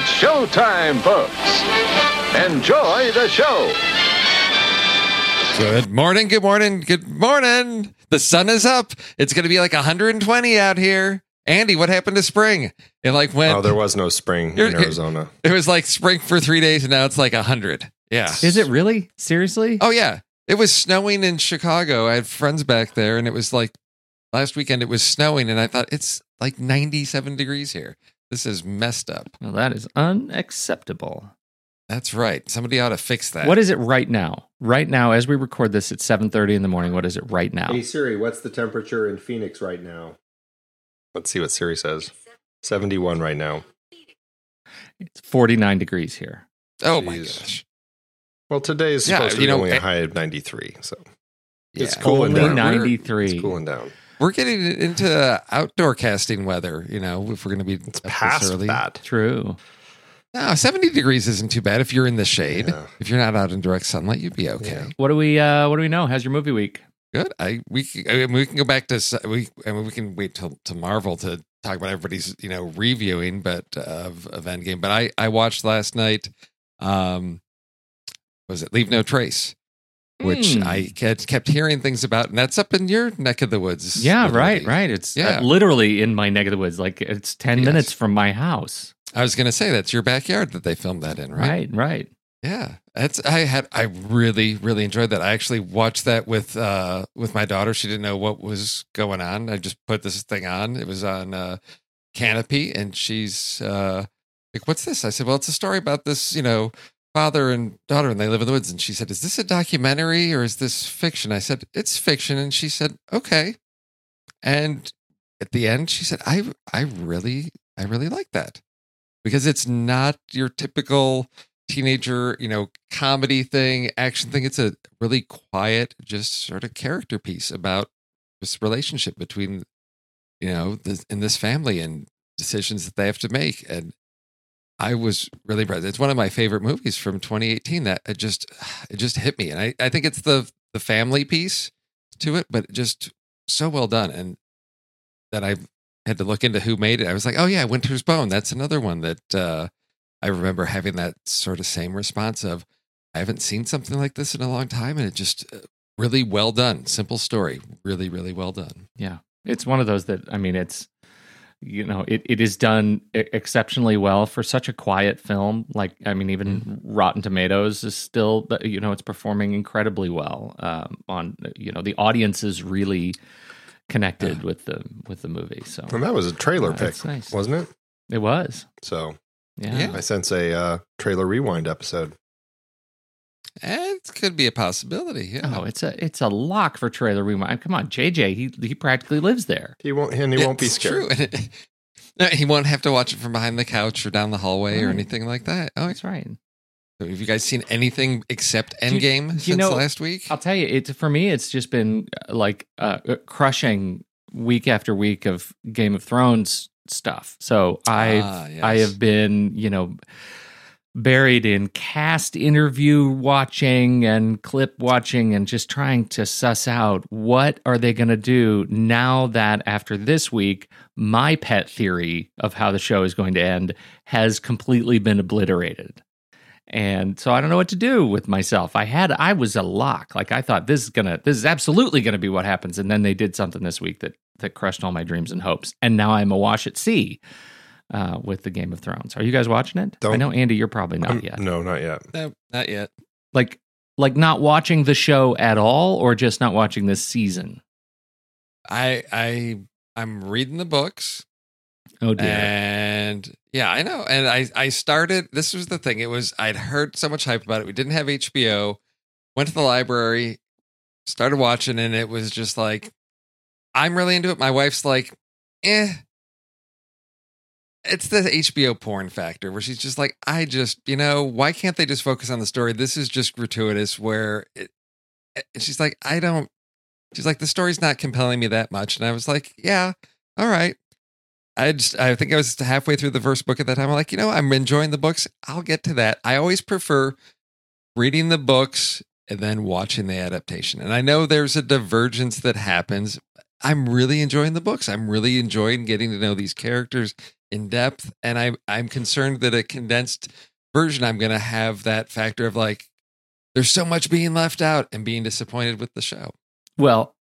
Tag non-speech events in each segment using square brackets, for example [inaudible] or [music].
It's showtime, folks. Enjoy the show. Good morning, good morning, good morning. The sun is up. It's going to be like 120 out here. Andy, what happened to spring? It like went. Oh, there was no spring in You're- [laughs] Arizona. It was like spring for three days, and now it's like 100. Yeah. Is it really? Seriously? Oh yeah, it was snowing in Chicago. I had friends back there, and it was like last weekend. It was snowing, and I thought it's like 97 degrees here. This is messed up. Well, that is unacceptable. That's right. Somebody ought to fix that. What is it right now? Right now, as we record this at 7.30 in the morning, what is it right now? Hey Siri, what's the temperature in Phoenix right now? Let's see what Siri says. 71 right now. It's 49 degrees here. Oh my gosh. Well, today is Yeah, supposed to you be know, only a eh, high of 93, so It's Yeah. cooling Only down. 93. it's cooling down. We're getting into outdoor casting weather. You know, if we're going to be It's up this past early. that. True. No, 70 degrees isn't too bad if you're in the shade. Yeah. If you're not out in direct sunlight, you'd be okay. Yeah. What do we uh what do we know? How's your movie week? Good. I we can, I mean, we can go back to we I mean we can wait till to Marvel to talk about everybody's you know reviewing, but uh, of of Endgame. But I I watched last night. Um, was it Leave No Trace? Which Hmm. I kept, kept hearing things about, and that's up in your neck of the woods. Yeah, little right, right. It's uh, Yeah. literally in my neck of the woods. Like it's 10 Yes. minutes from my house. I was going to say that's your backyard that they filmed that in, right? Right, right. Yeah, that's I had I really really enjoyed that. I actually watched that with uh with my daughter. She didn't know what was going on. I just put this thing on. It was on uh Kanopy, and she's uh like, "What's this?" I said, "Well, it's a story about this, you know." Father and daughter, and they live in the woods. And she said, Is this a documentary or is this fiction? I said, It's fiction. And she said, Okay. And at the end, she said, I I really, I really like that. Because it's not your typical teenager, you know, comedy thing, action thing. It's a really quiet, just sort of character piece about this relationship between, you know, this, in this family and decisions that they have to make. And I was really impressed. It's one of my favorite movies from 2018 that it just it just hit me. And I, I think it's the the family piece to it, but just so well done. And that I had to look into who made it. I was like, oh yeah, Winter's Bone. That's another one that uh, I remember having that sort of same response of I haven't seen something like this in a long time, and it just uh, really well done. Simple story, really really well done. Yeah. It's one of those that I mean it's you know it, it is done e- exceptionally well for such a quiet film like i mean even rotten tomatoes is still you know it's performing incredibly well um, on you know the audience is really connected with the with the movie so And that was a trailer Yeah, pick, that's nice. wasn't it? it was So yeah, Yeah. I sense a uh, trailer rewind episode. It could be a possibility. Yeah. oh it's a it's a lock for trailer rewind come on jj he he practically lives there He won't, and he won't be It's scared. True. [laughs] No, he won't have to watch it from behind the couch or down the hallway or anything like that. Oh, that's right have you guys seen anything except Do you- Endgame do you since know- last week? I'll tell you, it for me, it's just been uh, like uh, uh, crushing week after week of Game of Thrones stuff. So I've Ah, yes. I have been, you know, buried in cast interview watching and clip watching and just trying to suss out what are they going to do now that after this week my pet theory of how the show is going to end has completely been obliterated and so I don't know what to do with myself. I had I was a lock. Like I thought this is gonna this is absolutely gonna be what happens. And then they did something this week that that crushed all my dreams and hopes. And now I'm awash at sea uh, with the Game of Thrones. Are you guys watching it? I Don't- know Andy, you're probably not Um, yet. No, not yet. no, not yet. Like like not watching the show at all, or just not watching this season. I I I'm reading the books Oh dear. and yeah, I know. And I I started. This was the thing. It was I'd heard so much hype about it. We didn't have HBO. Went to the library, started watching, and it was just like I'm really into it. My wife's like, eh. It's the HBO porn factor where she's just like, I just, you know, why can't they just focus on the story? This is just gratuitous. Where it, eh, and she's like, I don't. She's like, the story's not compelling me that much, and I was like, yeah, all right. I just, I think I was halfway through the first book at that time. I'm like, you know, I'm enjoying the books. I'll get to that. I always prefer reading the books and then watching the adaptation. And I know there's a divergence that happens. I'm really enjoying the books. I'm really enjoying getting to know these characters in depth. And I'm I'm concerned that a condensed version, I'm gonna have that factor of like, there's so much being left out and being disappointed with the show. well,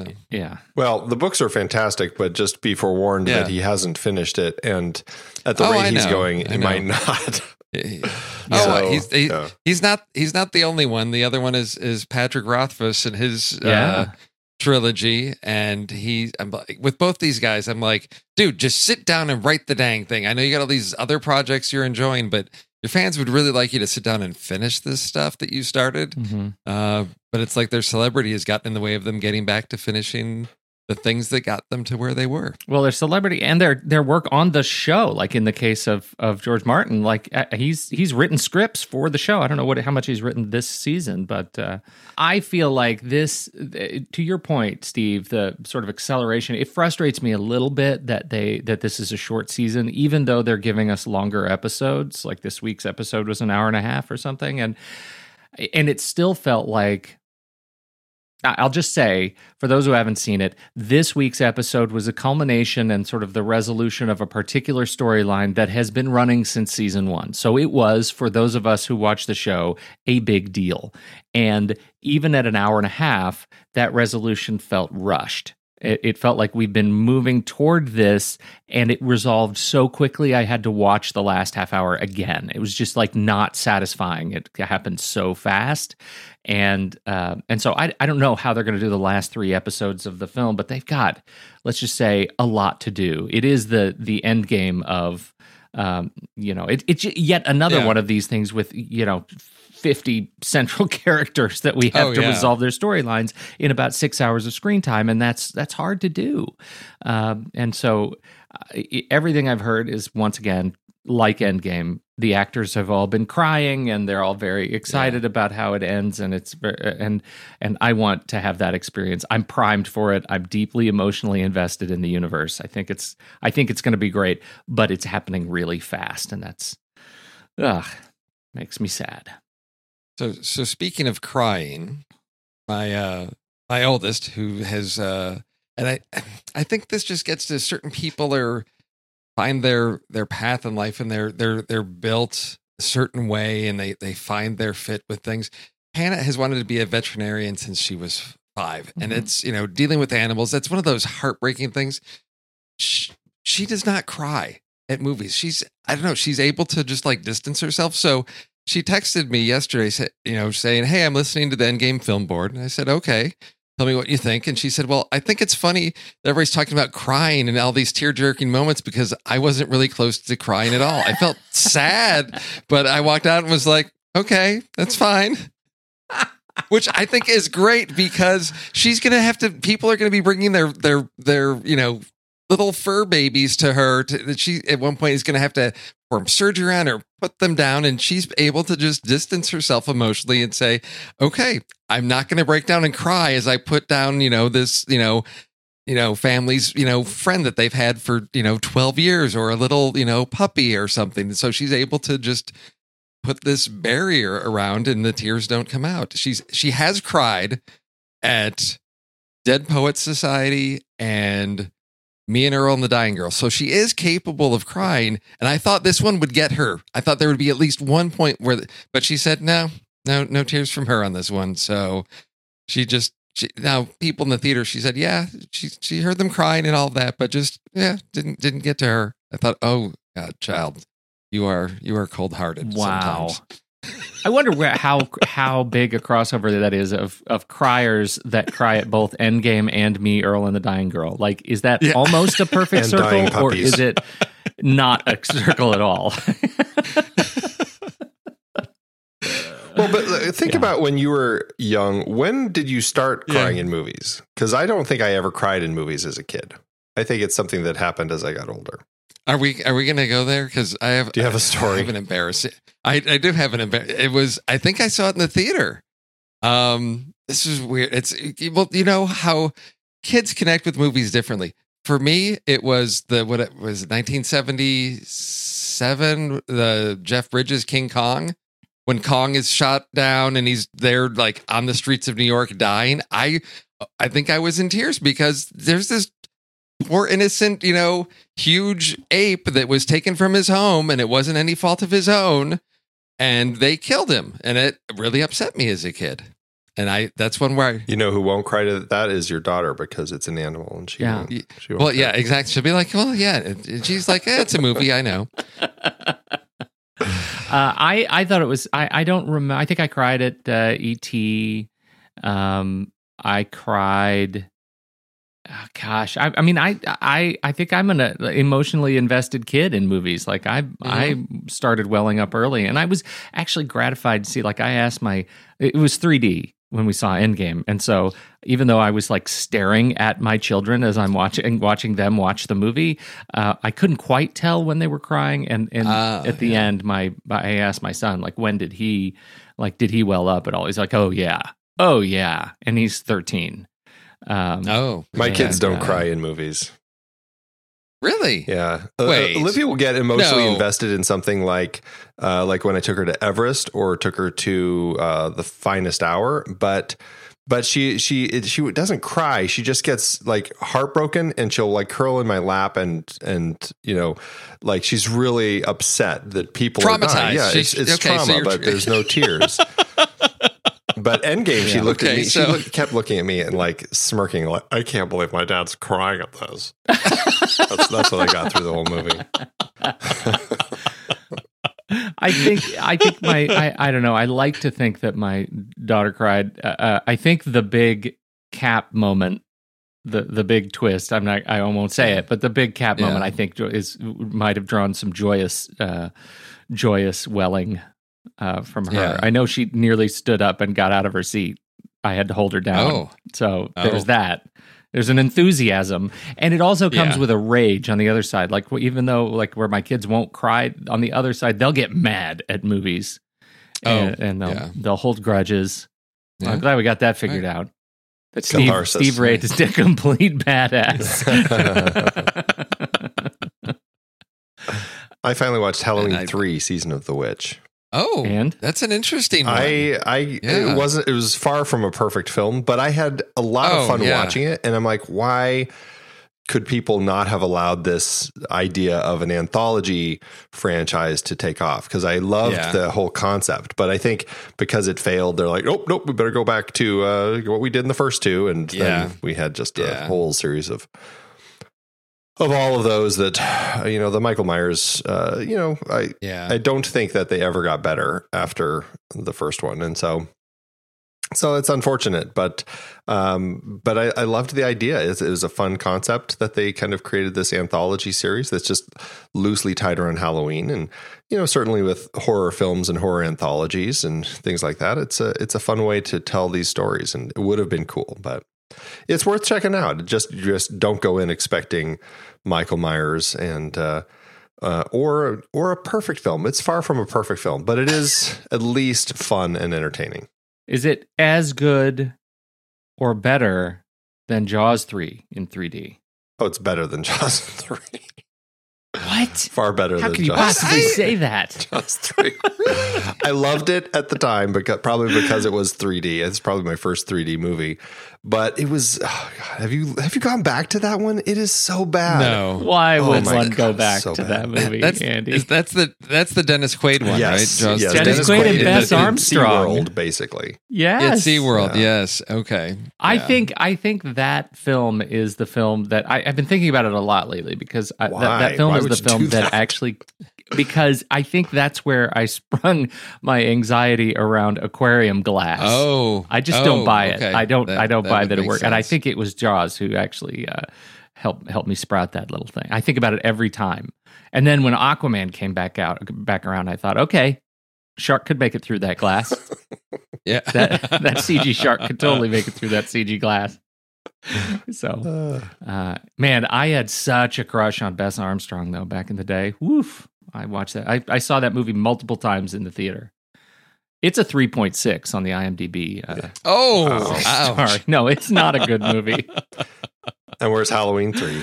So. yeah. Well, the books are fantastic, but just be forewarned Yeah. that he hasn't finished it, and at the Oh, rate he's going, he might not. [laughs] He- [laughs] So, oh, he's he, yeah. he's not he's not the only one. The other one is is Patrick Rothfuss and his uh, Yeah. Trilogy, and he I'm like, with both these guys. I'm like, dude, just sit down and write the dang thing. I know you got all these other projects you're enjoying, but your fans would really like you to sit down and finish this stuff that you started. Mhm. Uh, but it's like their celebrity has gotten in the way of them getting back to finishing the things that got them to where they were. Well, their celebrity and their their work on the show, like in the case of of George Martin, like uh, he's he's written scripts for the show. I don't know what how much he's written this season, but uh, I feel like this. uh, To your point, Steve, the sort of acceleration. It frustrates me a little bit that they that this is a short season, even though they're giving us longer episodes. Like this week's episode was an hour and a half or something, and and it still felt like I'll just say, for those who haven't seen it, this week's episode was a culmination and sort of the resolution of a particular storyline that has been running since season one. So it was, for those of us who watch the show, a big deal. And even at an hour and a half, that resolution felt rushed. It, it felt like we've been moving toward this, and it resolved so quickly. I had to watch the last half hour again. It was just like not satisfying. It happened so fast, and uh, and so I I don't know how they're going to do the last three episodes of the film, but they've got let's just say a lot to do. It is the the end game of um, you know it, it's yet another Yeah. one of these things with you know 50 central [laughs] characters that we have Oh, to yeah. resolve their storylines in about six hours of screen time and that's that's hard to do. Um, and so uh, everything i've heard is once again like endgame. The actors have all been crying and they're all very excited about how it ends and it's and and i want to have that experience. I'm primed for it. I'm deeply emotionally invested in the universe. I think it's i think it's going to be great but it's happening really fast and that's ugh makes me sad So so speaking of crying, my uh my oldest who has uh and I I think this just gets to certain people are find their their path in life and they're they're they're built a certain way and they they find their fit with things. Hannah has wanted to be a veterinarian since she was 5 and Mhm. it's you know dealing with animals that's one of those heartbreaking things. She, she does not cry at movies. She's I don't know, she's able to just like distance herself. So she texted me yesterday, you know, saying, "Hey, I'm listening to the Endgame Film Board," and I said, "Okay, tell me what you think." And she said, "Well, I think it's funny that everybody's talking about crying and all these tear jerking moments because I wasn't really close to crying at all. I felt sad, but I walked out and was like, okay, that's fine." Which I think is great because she's gonna have to. People are gonna be bringing their their their you know little fur babies to her. To, that she at one point is gonna have to perform surgery on or put them down and she's able to just distance herself emotionally and say okay i'm not going to break down and cry as i put down you know this you know you know family's you know friend that they've had for you know 12 years or a little you know puppy or something so she's able to just put this barrier around and the tears don't come out she's she has cried at dead poets society and me and Earl and the Dying Girl. So she is capable of crying. And I thought this one would get her. I thought there would be at least one point where, but she said, no, no, no tears from her on this one. So she just, she, now people in the theater, she said, yeah, she, she heard them crying and all that, but just, yeah, didn't, didn't get to her. I thought, oh God, child, you are, you are cold hearted. Wow. I wonder where, how how big a crossover that is of of criers that cry at both Endgame and Me, Earl and the Dying Girl. Like, is that Yeah. almost a [laughs] perfect And dying circle, or is it not a circle at all? [laughs] Well, but uh, think Yeah. about when you were young. When did you start Yeah. crying in movies? Because I don't think I ever cried in movies as a kid. I think it's something that happened as I got older. Are we are we gonna go there? Because I have. Do you have a story? I have an embarrassing. I I do have an embar. It was. I think I saw it in the theater. Um, this is weird. It's well, you know how kids connect with movies differently. For me, it was the what it was 1977. The Jeff Bridges King Kong. When Kong is shot down and he's there like on the streets of New York dying, I I think I was in tears because there's this poor innocent, you know, huge ape that was taken from his home and it wasn't any fault of his own and they killed him and it really upset me as a kid. And I that's one where I You know who won't cry to that is your daughter because it's an animal and she Yeah. won't. She won't well, cry. yeah, exactly. She'll be like, well, yeah. And she's like, eh, it's a movie. I know. [laughs] Uh, I I thought it was. I I don't remember. I think I cried at uh, ET. Um, I cried. Oh, gosh, I, I mean, I I I think I'm an uh, emotionally invested kid in movies. Like I I started welling up early, and I was actually gratified to see. Like I asked my, it was 3D when we saw Endgame, and so even though I was like staring at my children as I'm watching watching them watch the movie, uh, I couldn't quite tell when they were crying. And and Ah, at the yeah. end, my I asked my son like, when did he like did he well up at all? He's like, oh yeah, oh yeah, and he's 13. Um, Oh, My Yeah, kids don't uh, cry in movies. really? Yeah, Uh, Wait. Olivia will get emotionally No. invested in something like, uh, like when I took her to Everest or took her to uh, the Finest Hour, but. But she she it, she doesn't cry. She just gets like heartbroken, and she'll like curl in my lap, and and you know, like she's really upset that people are dying. Traumatized. Yeah, She's- it's, it's okay, trauma, you're but there's no [laughs] tears. But but Endgame, she Yeah. looked at me. so- she looked, kept looking at me and like smirking, like I can't believe my dad's crying at this. that's, that's what I got through the whole movie. I think I think my I, I don't know. I like to think that my daughter cried. Uh, uh, I think the big cap moment, the the big twist. I'm not. I won't say it, but the big cap Yeah. moment. I think is might have drawn some joyous, uh, joyous welling uh, from her. Yeah. I know she nearly stood up and got out of her seat. I had to hold her down. Oh. So there's Oh. that. There's an enthusiasm, and it also comes Yeah. with a rage on the other side. Like even though, like where my kids won't cry, on the other side they'll get mad at movies, and, Oh, and they'll yeah. they'll hold grudges. Yeah. I'm glad we got that figured out. That Steve Catharsis. Steve Ray is a complete [laughs] badass. [laughs] [laughs] I finally watched Halloween I- three, season of the witch. Oh, And? that's an interesting one. I, I, Yeah. it wasn't. It was far from a perfect film, but I had a lot Oh, of fun yeah. watching it. And I'm like, why could people not have allowed this idea of an anthology franchise to take off? Because I loved Yeah. the whole concept, but I think because it failed, they're like, nope, nope, we better go back to uh, what we did in the first two, and Yeah. then we had just a Yeah. whole series of. Of all of those that, you know, the Michael Myers, uh, you know, I, yeah. I don't think that they ever got better after the first one, and so so it's unfortunate, but um, but I, I loved the idea. It, it was a fun concept that they kind of created this anthology series that's just loosely tied around Halloween, and you know certainly with horror films and horror anthologies and things like that, it's a it's a fun way to tell these stories, and it would have been cool, but it's worth checking out. Just just don't go in expecting Michael Myers and. Uh, uh, or or a perfect film. It's far from a perfect film, but it is [laughs] at least fun and entertaining. Is it as good or better than Jaws three in 3D? Oh, it's better than [laughs] Jaws three. What? Far better How than can you Jaws. possibly I- say that? [laughs] Jaws three. I loved it at the time, because probably because it was 3D. It's probably my first 3D movie, but it was. Oh God, have you have you gone back to that one? It is so bad. no. Why Oh would my one go back so to bad. that movie, That's Andy? is, that's the that's the Dennis Quaid one, Yes, right? Jaws yes, three. Dennis Quaid and in Bess Armstrong. SeaWorld, basically. yes. It's SeaWorld, Yeah. yes. Okay. I Yeah. think I think that film is the film that I, I've been thinking about it a lot lately because I, that, Why? that film Why is the film that? that? actually because I think that's where I [laughs] sprung my anxiety around aquarium glass. Oh, I just oh, don't buy it. okay. I don't. I don't buy that it worked. And I think it was Jaws who actually uh, helped helped me sprout that little thing. I think about it every time. And then when Aquaman came back out, back around, I thought, okay, shark could make it through that glass. [laughs] yeah, [laughs] that that CG shark could totally make it through that CG glass. So, Uh, uh, man, I had such a crush on Bess Armstrong though back in the day. Woof! I watched that. I, I saw that movie multiple times in the theater. It's a three point six on the IMDb. Uh, Oh, [laughs] Oh. Sorry, no, it's not a good movie. [laughs] and where's Halloween three?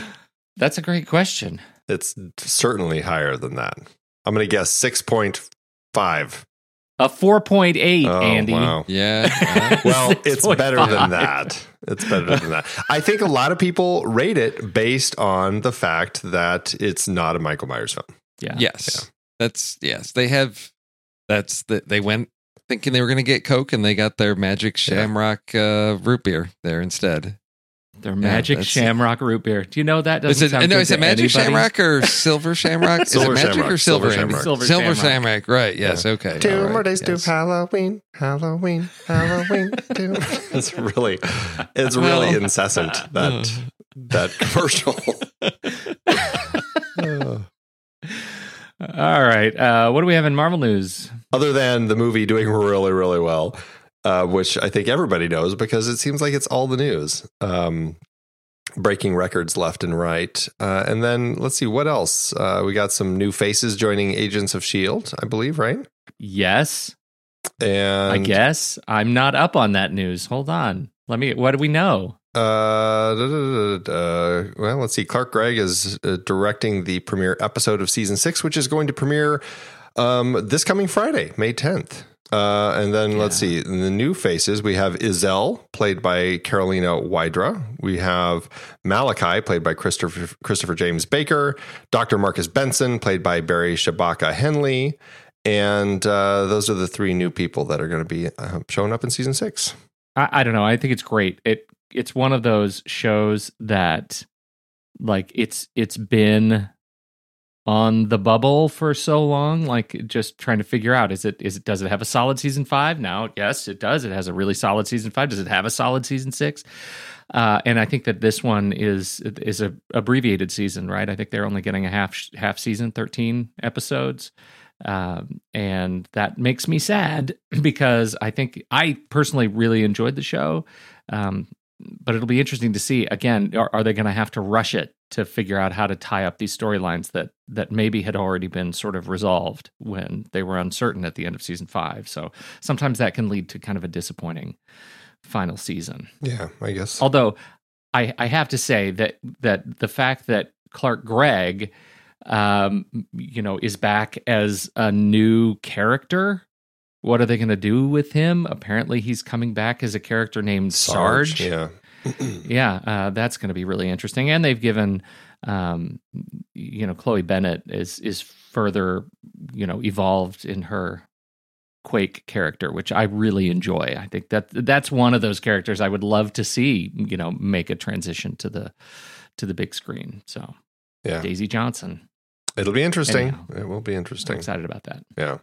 That's a great question. It's certainly higher than that. I'm going to guess six point five. A four point eight, Oh, Andy. wow. Yeah. uh, [laughs] Well, it's better than that. It's better than that. I think a lot of people rate it based on the fact that it's not a Michael Myers film. Yeah. yes, that's yes. They have. That's the, they went thinking they were going to get Coke, and they got their magic Shamrock uh, root beer there instead. Their magic that's- Shamrock root beer. Do you know that doesn't Is it sound no? good Is it Magic anybody? Shamrock or [laughs] Silver Shamrock? is it Magic Shamrock, or Silver? Silver Shamrock? Silver Silver Shamrock. Shamrock. Right. Yes. Okay. Two all right, more days yes. to Halloween, Halloween, Halloween. [laughs] two. it's really, it's really incessant that that commercial. [laughs] All right. Uh, what do we have in Marvel news? Other than the movie doing really, really well, uh, which I think everybody knows because it seems like it's all the news. Um, breaking records left and right. Uh, and then let's see what else. Uh, we got some new faces joining Agents of S.H.I.E.L.D., I believe, right? Yes, And I guess I'm not up on that news. Hold on. Let me. What do we know? Uh, da, da, da, da, da. well, let's see. Clark Gregg is uh, directing the premiere episode of season six, which is going to premiere um, this coming Friday, May 10th. Uh, and then let's see. In the new faces, we have Izel, played by Carolina Wydra. We have Malachi, played by Christopher, Christopher James Baker. Dr. Marcus Benson, played by Barry Shabaka Henley. and uh, those are the three new people that are going to be uh, showing up in season six. I, I don't know. I think it's great. It it's one of those shows that like it's it's been on the bubble for so long like just trying to figure out is it is it does it have a solid season 5 now yes it does. It has a really solid season 5 does it have a solid season 6 uh, and I think that this one is is a abbreviated season, right? I think they're only getting a half half season, thirteen episodes, um, and that makes me sad [clears throat] because I think I personally really enjoyed the show. Um, but it'll be interesting to see again. Are, are they going to have to rush it to figure out how to tie up these storylines that that maybe had already been sort of resolved when they were uncertain at the end of season five? So sometimes that can lead to kind of a disappointing final season. Yeah, I guess. Although I, I have to say that that the fact that Clark Gregg, um, you know, is back as a new character. What are they going to do with him? Apparently, he's coming back as a character named Sarge. Yeah. [clears throat] yeah, uh, that's going to be really interesting. And they've given, um, you know, Chloe Bennet is is further, you know, evolved in her Quake character, which I really enjoy. I think that that's one of those characters I would love to see, you know, make a transition to the to the big screen. So, Yeah. Daisy Johnson, It'll be interesting. Anyhow. it will be I'm interesting. excited about that. Yeah.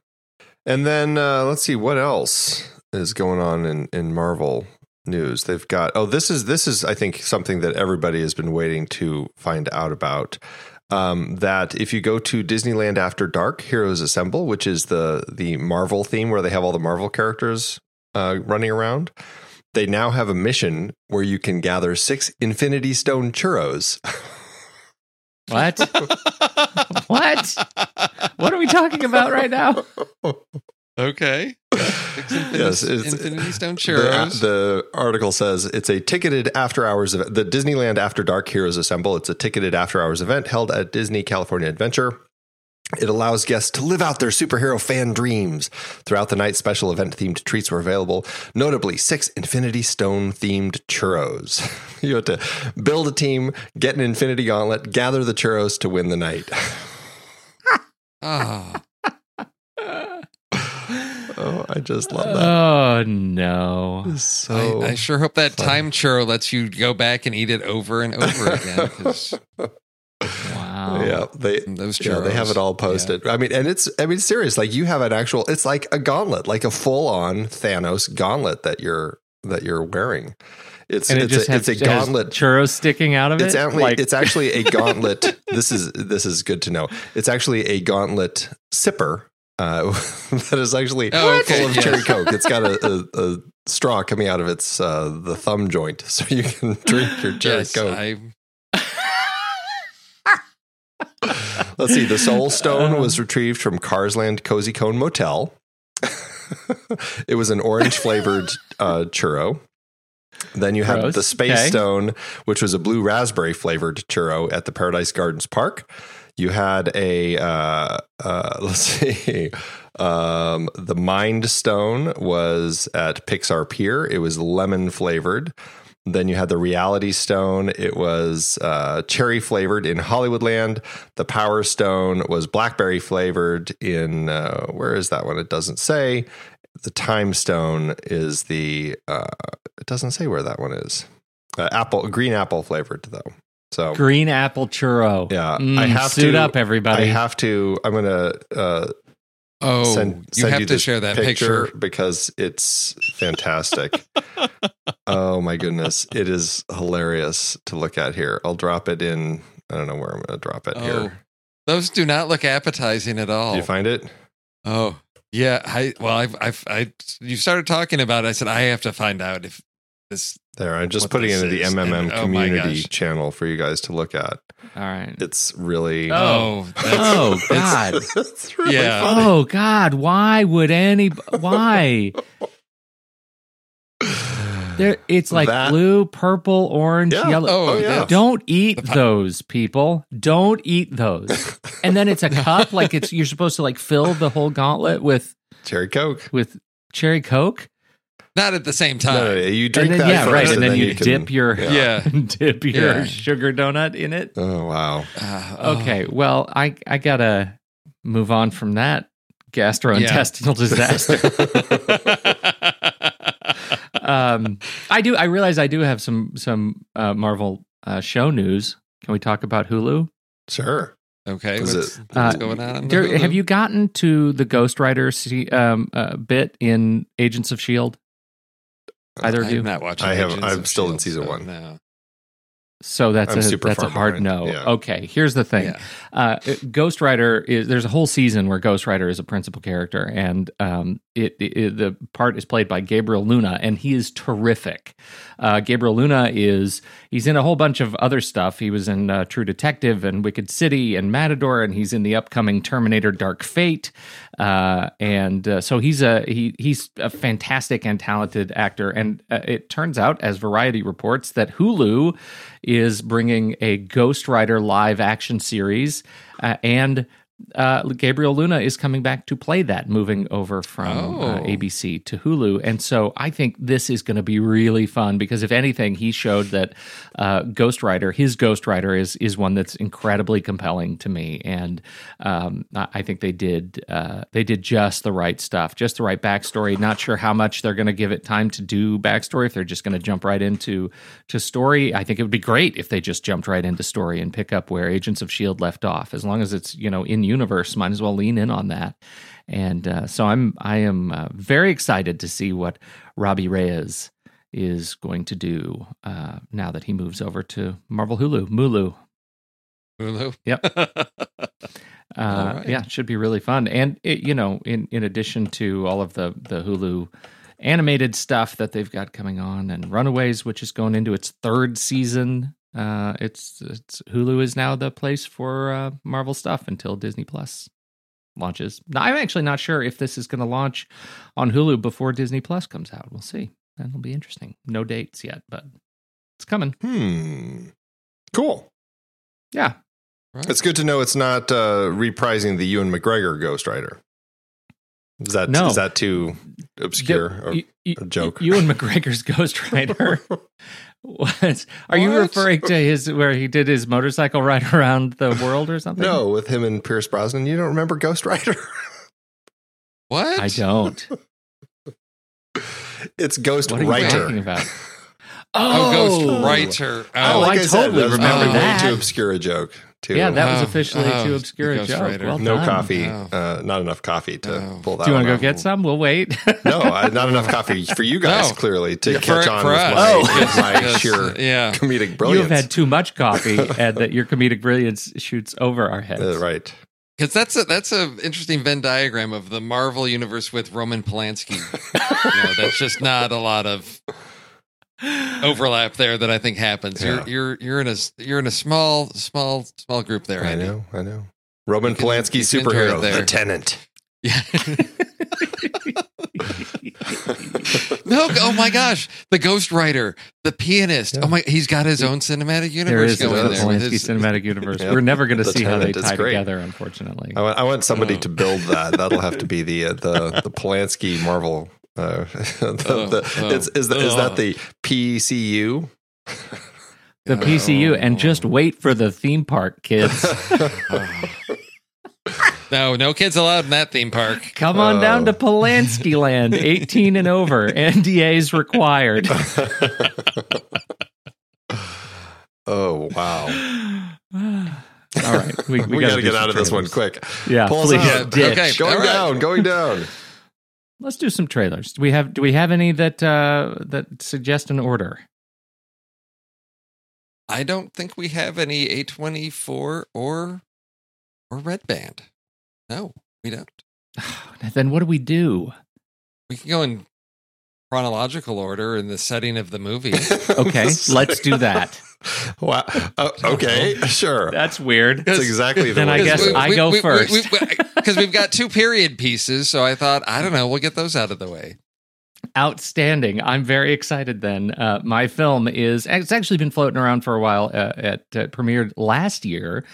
And then uh, let's see what else is going on in, in Marvel news. They've got oh this is this is I think something that everybody has been waiting to find out about. Um, that if you go to Disneyland After Dark, Heroes Assemble, which is the the Marvel theme where they have all the Marvel characters uh, running around, they now have a mission where you can gather six Infinity Stone churros. [laughs] What? [laughs] what? What are we talking about right now? Okay. Infinity, Yes, it's- Infinity Stone The, the article says it's a ticketed after hours event. The Disneyland After Dark Heroes Assemble. It's a ticketed after hours event held at Disney California Adventure. It allows guests to live out their superhero fan dreams. Throughout the night, special event themed treats were available, notably six Infinity Stone themed churros. [laughs] you had to build a team, get an Infinity Gauntlet, gather the churros to win the night. oh, oh, I just love that. Oh no. So I, I sure hope that time churro lets you go back and eat it over and over again. [laughs] 'cause Wow. yeah, they those churros. Yeah, they have it all posted. I mean, and it's I mean, serious. Like you have an actual. It's like a gauntlet, like a full on Thanos gauntlet that you're that you're wearing. It's And it it's just a, has, it's a has gauntlet. churros sticking out of It's it. actually like, it's actually a gauntlet. [laughs] this is this is good to know. It's actually a gauntlet sipper. Uh, [laughs] that is actually Oh, okay, full of yes. cherry coke. It's got a, a, a straw coming out of its uh, the thumb joint, [laughs] so you can drink your cherry yes, coke. I, [laughs] Let's see. The Soul Stone was retrieved from Carsland Cozy Cone Motel. [laughs] it was an orange flavored [laughs] uh, churro. Then you had the Space Okay. Stone, which was a blue raspberry flavored churro at the Paradise Gardens Park. You had a uh, uh, let's see, um, the Mind Stone was at Pixar Pier. It was lemon flavored. Then you had the Reality Stone. It was uh, cherry flavored in Hollywoodland. The Power Stone was blackberry flavored in uh, where is that one? It doesn't say. The Time Stone is the. Uh, it doesn't say where that one is. Uh, apple, green apple flavored though. So green apple churro. Yeah, Mm, I have suit to- up, everybody. I have to. I'm gonna uh, oh, send, you send have you to share that picture. because it's fantastic. [laughs] oh my goodness, it is hilarious to look at here. I'll drop it in. I don't know where I'm going to drop it Oh, here. those do not look appetizing at all. Did you find it? Oh, yeah. I well, I've, I've, I, you started talking about. It. I said I have to find out if this. There, I'm just putting it into the MMM and- oh community gosh. channel for you guys to look at. All right. It's really, Oh. oh that's, Oh [laughs] God. [laughs] it's really Yeah. funny. Oh God. Why would any? Why? There. It's like That- blue, purple, orange, Yeah. yellow. Oh, Oh, yeah. that's- Don't eat [laughs] those, people. Don't eat those. And then it's a cup, like it's you're supposed to like fill the whole gauntlet with Cherry Coke. with cherry coke. Not at the same time. No, no, no, you drink and then, that yeah, first, right. And then, you, can- dip your Yeah. [laughs] dip your Yeah. sugar donut in it. Oh wow! Oh. Okay, well, I I gotta move on from that gastrointestinal disaster. [laughs] um, I do. I realize I do have some some uh, Marvel uh, show news. Can we talk about Hulu? Sure. okay, what's, it- what's Uh, going on? on There- Hulu? have you gotten to the Ghost Rider se- um, uh, bit in Agents of Shield? Either of I'm you? not watching. I have- Agents I'm still in season so one. No. So that's I'm a super that's a hard behind, no. yeah. Okay, here's the thing. Yeah. Uh, Ghost Rider is there's a whole season where Ghost Rider is a principal character, and um, it, it- the part is played by Gabriel Luna, and he is terrific. Uh, Gabriel Luna is he's in a whole bunch of other stuff. He was in uh, True Detective and Wicked City and Matador, and he's in the upcoming Terminator: Dark Fate. Uh, and uh, so he's a he he's a fantastic and talented actor. And uh, it turns out, as Variety reports, that Hulu is bringing a Ghost Rider live action series, uh, and uh, Gabriel Luna is coming back to play that, moving over from uh, Oh. ABC to Hulu. And so I think this is going to be really fun because if anything, he showed that uh, Ghost Rider, his Ghost Rider, is is one that's incredibly compelling to me, and um, I think they did uh, they did just the right stuff, just the right backstory. Not sure how much they're going to give it time to do backstory. If they're just going to jump right into to story, I think it would be great if they just jumped right into story and pick up where Agents of Shield left off. As long as it's you know in universe, might as well lean in on that. And uh, so I'm I am uh, very excited to see what Robbie Reyes is going to do uh, now that he moves over to Marvel Hulu. Mulu. Hulu. Yep. [laughs] Uh, right. Yeah, it should be really fun. And it, you know, in in addition to all of the the Hulu animated stuff that they've got coming on, and Runaways, which is going into its third season. Uh, it's it's Hulu is now the place for uh, Marvel stuff until Disney Plus launches. Now, I'm actually not sure if this is going to launch on Hulu before Disney Plus comes out. We'll see. That'll be interesting. No dates yet, but it's coming. Hmm. Cool. Yeah, Right. It's good to know it's not uh, reprising the Ewan McGregor Ghost Rider. Is that No. is that too obscure? The- or- y- y- a joke. Ewan McGregor's Ghost Rider. [laughs] [laughs] What? Are you What? referring to his where he did his motorcycle [laughs] ride around the world or something? no, with him and Pierce Brosnan. You don't remember Ghost Rider? [laughs] What? I don't. it's Ghost What are you talking about? Oh, Ghost oh. Writer. Oh, I said, totally that's remember way that. too obscure a joke. Too. Yeah, that was Oh, officially oh, too obscure a joke. Well no done. coffee. No. Uh, not enough coffee to No. pull that. Off. Do you want to go off. get some? We'll wait. [laughs] No, I, not enough [laughs] coffee for you guys. No. Clearly, to Yeah, catch for- on for with us. my, Oh. with my [laughs] sheer yeah. comedic You've had too much coffee, and that your comedic brilliance shoots over our heads. Uh, right. Because that's a that's a interesting Venn diagram of the Marvel universe with Roman Polanski. you know, that's just not a lot of overlap there that I think happens. Yeah. You're you're you're in a you're in a small small small group there. I Andy. know. I know. Roman can- Polanski you can enjoy superhero, it the Tenant. Yeah. [laughs] no, oh my gosh, the Ghost Rider, the pianist. Yeah. Oh my, he's got his own cinematic universe is a going there. Polanski his- cinematic universe. Yeah. We're never going to The see how they Tenant tie together, unfortunately. I want, I want somebody Oh. to build that. That'll have to be the uh, the the Polanski Marvel. Uh, [laughs] the, Oh, the, oh, it's, is, the, is oh. that the PCU? the PCU, and just wait for the theme park, kids. [laughs] [laughs] No, no kids allowed in that theme park. Come on down to. Polanski Land, 18 and over. NDAs required. Oh wow! [sighs] All right. We, We, we, got gotta get out of this one quick. Yeah, Pull us please. out. ditch. Okay. Going All right. down, going down. Let's do some trailers. Do we have do we have any that uh that suggest an order? I don't think we have any A24 or or Red Band. No, we don't. [sighs] then what do we do? We can go in chronological order in the setting of the movie. [laughs] Okay, let's do that. [laughs] Wow. Oh, [laughs] okay, sure. That's weird. That's exactly the Then way I guess do it. I go first. because we've got two period pieces. So I thought, I don't know, we'll get those out of the way. Outstanding. I'm very excited then. Uh, my film is, it's actually been floating around for a while. Uh, it uh, premiered last year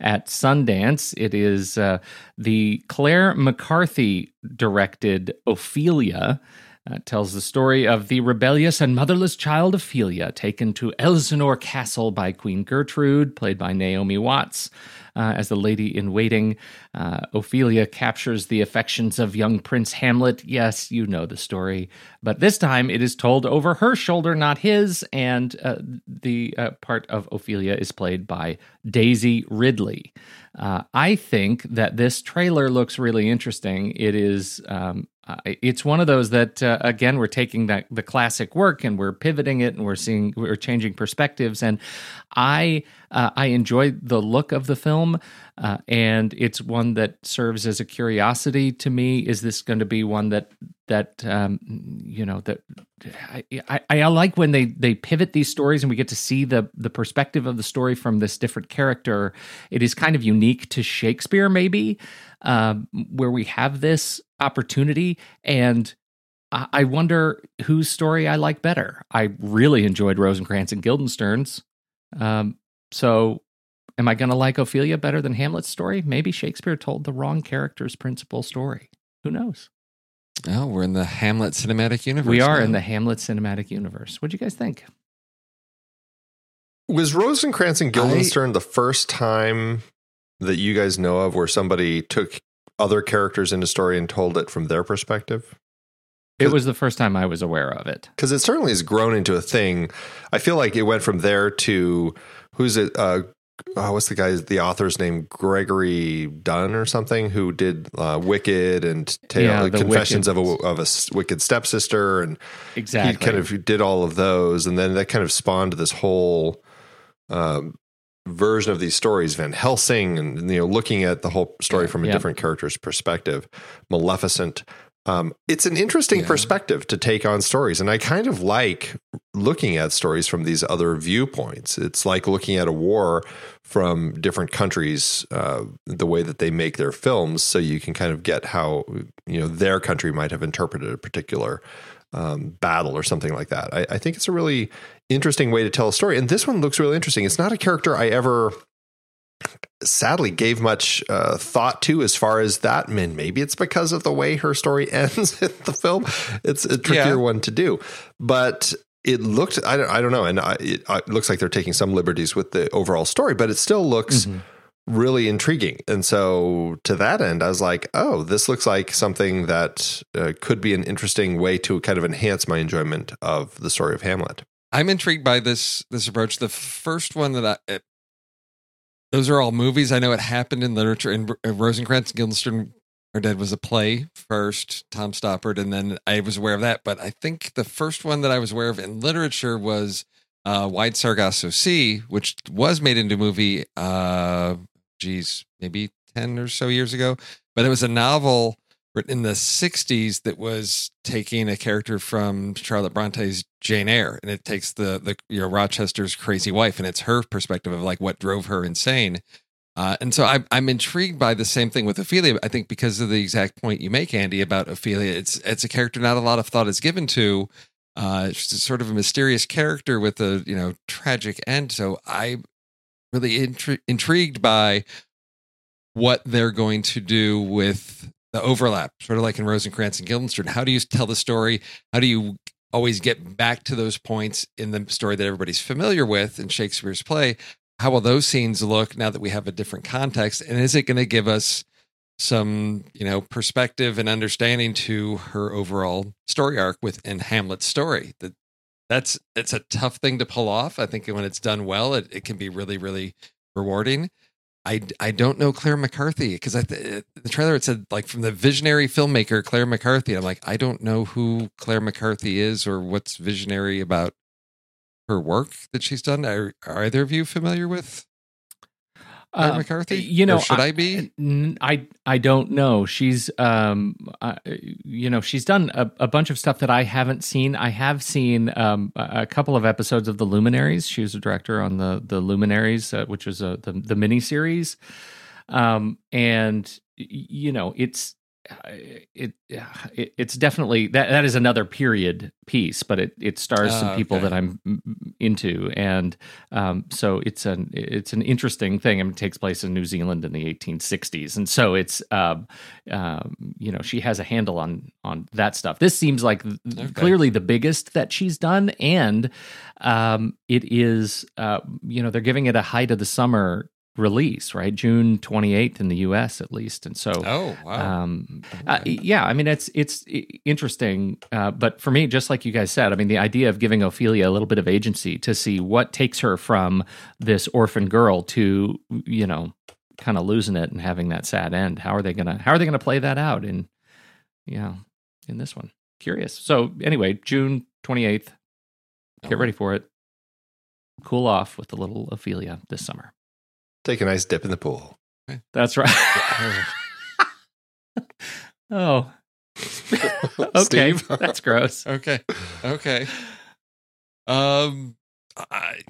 at Sundance. It is uh, the Claire McCarthy directed Ophelia. Uh, tells the story of the rebellious and motherless child Ophelia taken to Elsinore Castle by Queen Gertrude, played by Naomi Watts. uh, as the lady in waiting. Uh, Ophelia captures the affections of young Prince Hamlet. Yes, you know the story, but this time it is told over her shoulder, not his. And uh, the uh, part of Ophelia is played by Daisy Ridley. Uh, I think that this trailer looks really interesting. It is um, uh, it's one of those that uh, again we're taking that the classic work and we're pivoting it and we're seeing we're changing perspectives. And i uh, i enjoy the look of the film uh, and it's one that serves as a curiosity to me. Is this going to be one that that um, you know that I, I, I like when they they pivot these stories and we get to see the the perspective of the story from this different character. It is kind of unique to shakespeare maybe um, where we have this opportunity. And I wonder whose story I like better. I really enjoyed Rosencrantz and Guildenstern's. Um, so, am I going to like Ophelia better than Hamlet's story? Maybe Shakespeare told the wrong character's principal story. Who knows? Oh, we're in the Hamlet cinematic universe. We are now. in the Hamlet cinematic universe. What do you guys think? Was Rosencrantz and Guildenstern I, the first time that you guys know of where somebody took other characters in the story and told it from their perspective? It was the first time I was aware of it. Because it certainly has grown into a thing. I feel like it went from there to who's it? Uh, oh, what's the guy? The author's name? Gregory Dunn or something, who did uh, Wicked and Tale, yeah, Confessions wicked. of a of a wicked stepsister, and exactly he kind of did all of those, and then that kind of spawned this whole um, version of these stories, Van Helsing, and you know, looking at the whole story from a yeah. different character's perspective, Maleficent. Um, it's an interesting yeah. perspective to take on stories, and I kind of like looking at stories from these other viewpoints. It's like looking at a war from different countries, uh, the way that they make their films, so you can kind of get how you know their country might have interpreted a particular um, battle or something like that. I, I think it's a really interesting way to tell a story. And this one looks really interesting. It's not a character I ever sadly gave much uh, thought to as far as that mean maybe it's because of the way her story [laughs] ends in the film it's a trickier yeah. one to do but it looked i don't, I don't know and I, it, it, looks like they're taking some liberties with the overall story but it still looks mm-hmm. Really intriguing and so to that end i was like oh this looks like something that uh, could be an interesting way to kind of enhance my enjoyment of the story of hamlet I'm intrigued by this this approach. The first one that I, it, those are all movies. I know it happened in literature. And Rosencrantz and Guildenstern are Dead was a play first, Tom Stoppard, and then I was aware of that. But I think the first one that I was aware of in literature was uh, Wide Sargasso Sea, which was made into a movie. Uh, geez, maybe ten or so years ago. But it was a novel written in the 60s that was taking a character from Charlotte Bronte's Jane Eyre and it takes the the you know Rochester's crazy wife and it's her perspective of like what drove her insane. Uh, and so I'm I'm intrigued by the same thing with Ophelia. I think because of the exact point you make, Andy, about Ophelia, it's it's a character not a lot of thought is given to. Uh, sort of a mysterious character with a you know tragic end. So I'm really intri- intrigued by what they're going to do with the overlap, sort of like in Rosencrantz and Guildenstern. How do you tell the story? How do you always get back to those points in the story that everybody's familiar with in Shakespeare's play? How will those scenes look now that we have a different context? And is it going to give us some, you know, perspective and understanding to her overall story arc within Hamlet's story? That that's it's a tough thing to pull off. I think when it's done well, it, it can be really, really rewarding. I, I don't know Claire McCarthy because th- eh, the trailer it said like from the visionary filmmaker Claire McCarthy. I'm like I don't know who Claire McCarthy is or what's visionary about her work that she's done. Are, are either of you familiar with uh, McCarthy? You know, or should I, I, be? I I don't know. She's um, uh, you know, she's done a, a, bunch of stuff that I haven't seen. I have seen um, a couple of episodes of the Luminaries. She was a director on the the Luminaries, uh, which was a the the mini series. Um, and you know, it's it, it, it's definitely that that is another period piece, but it it stars some oh, people okay. that I'm into, and um, so it's an it's an interesting thing. I mean, it takes place in New Zealand in the 1860s, and so it's um, um, you know she has a handle on on that stuff. This seems like okay. clearly the biggest that she's done, and um, it is uh, you know they're giving it a height of the summer release, right? June 28th in the US at least. And so Oh wow. um, uh, yeah, I mean it's it's interesting, uh, but for me, just like you guys said, I mean the idea of giving Ophelia a little bit of agency to see what takes her from this orphan girl to you know kind of losing it and having that sad end. How are they gonna How are they gonna play that out in yeah in this one? Curious. So anyway, June twenty eighth. Get ready for it. Cool off with a little Ophelia this summer. Take a nice dip in the pool. That's right. [laughs] oh. [laughs] okay, Steve? that's gross. Okay. Okay. Um. I,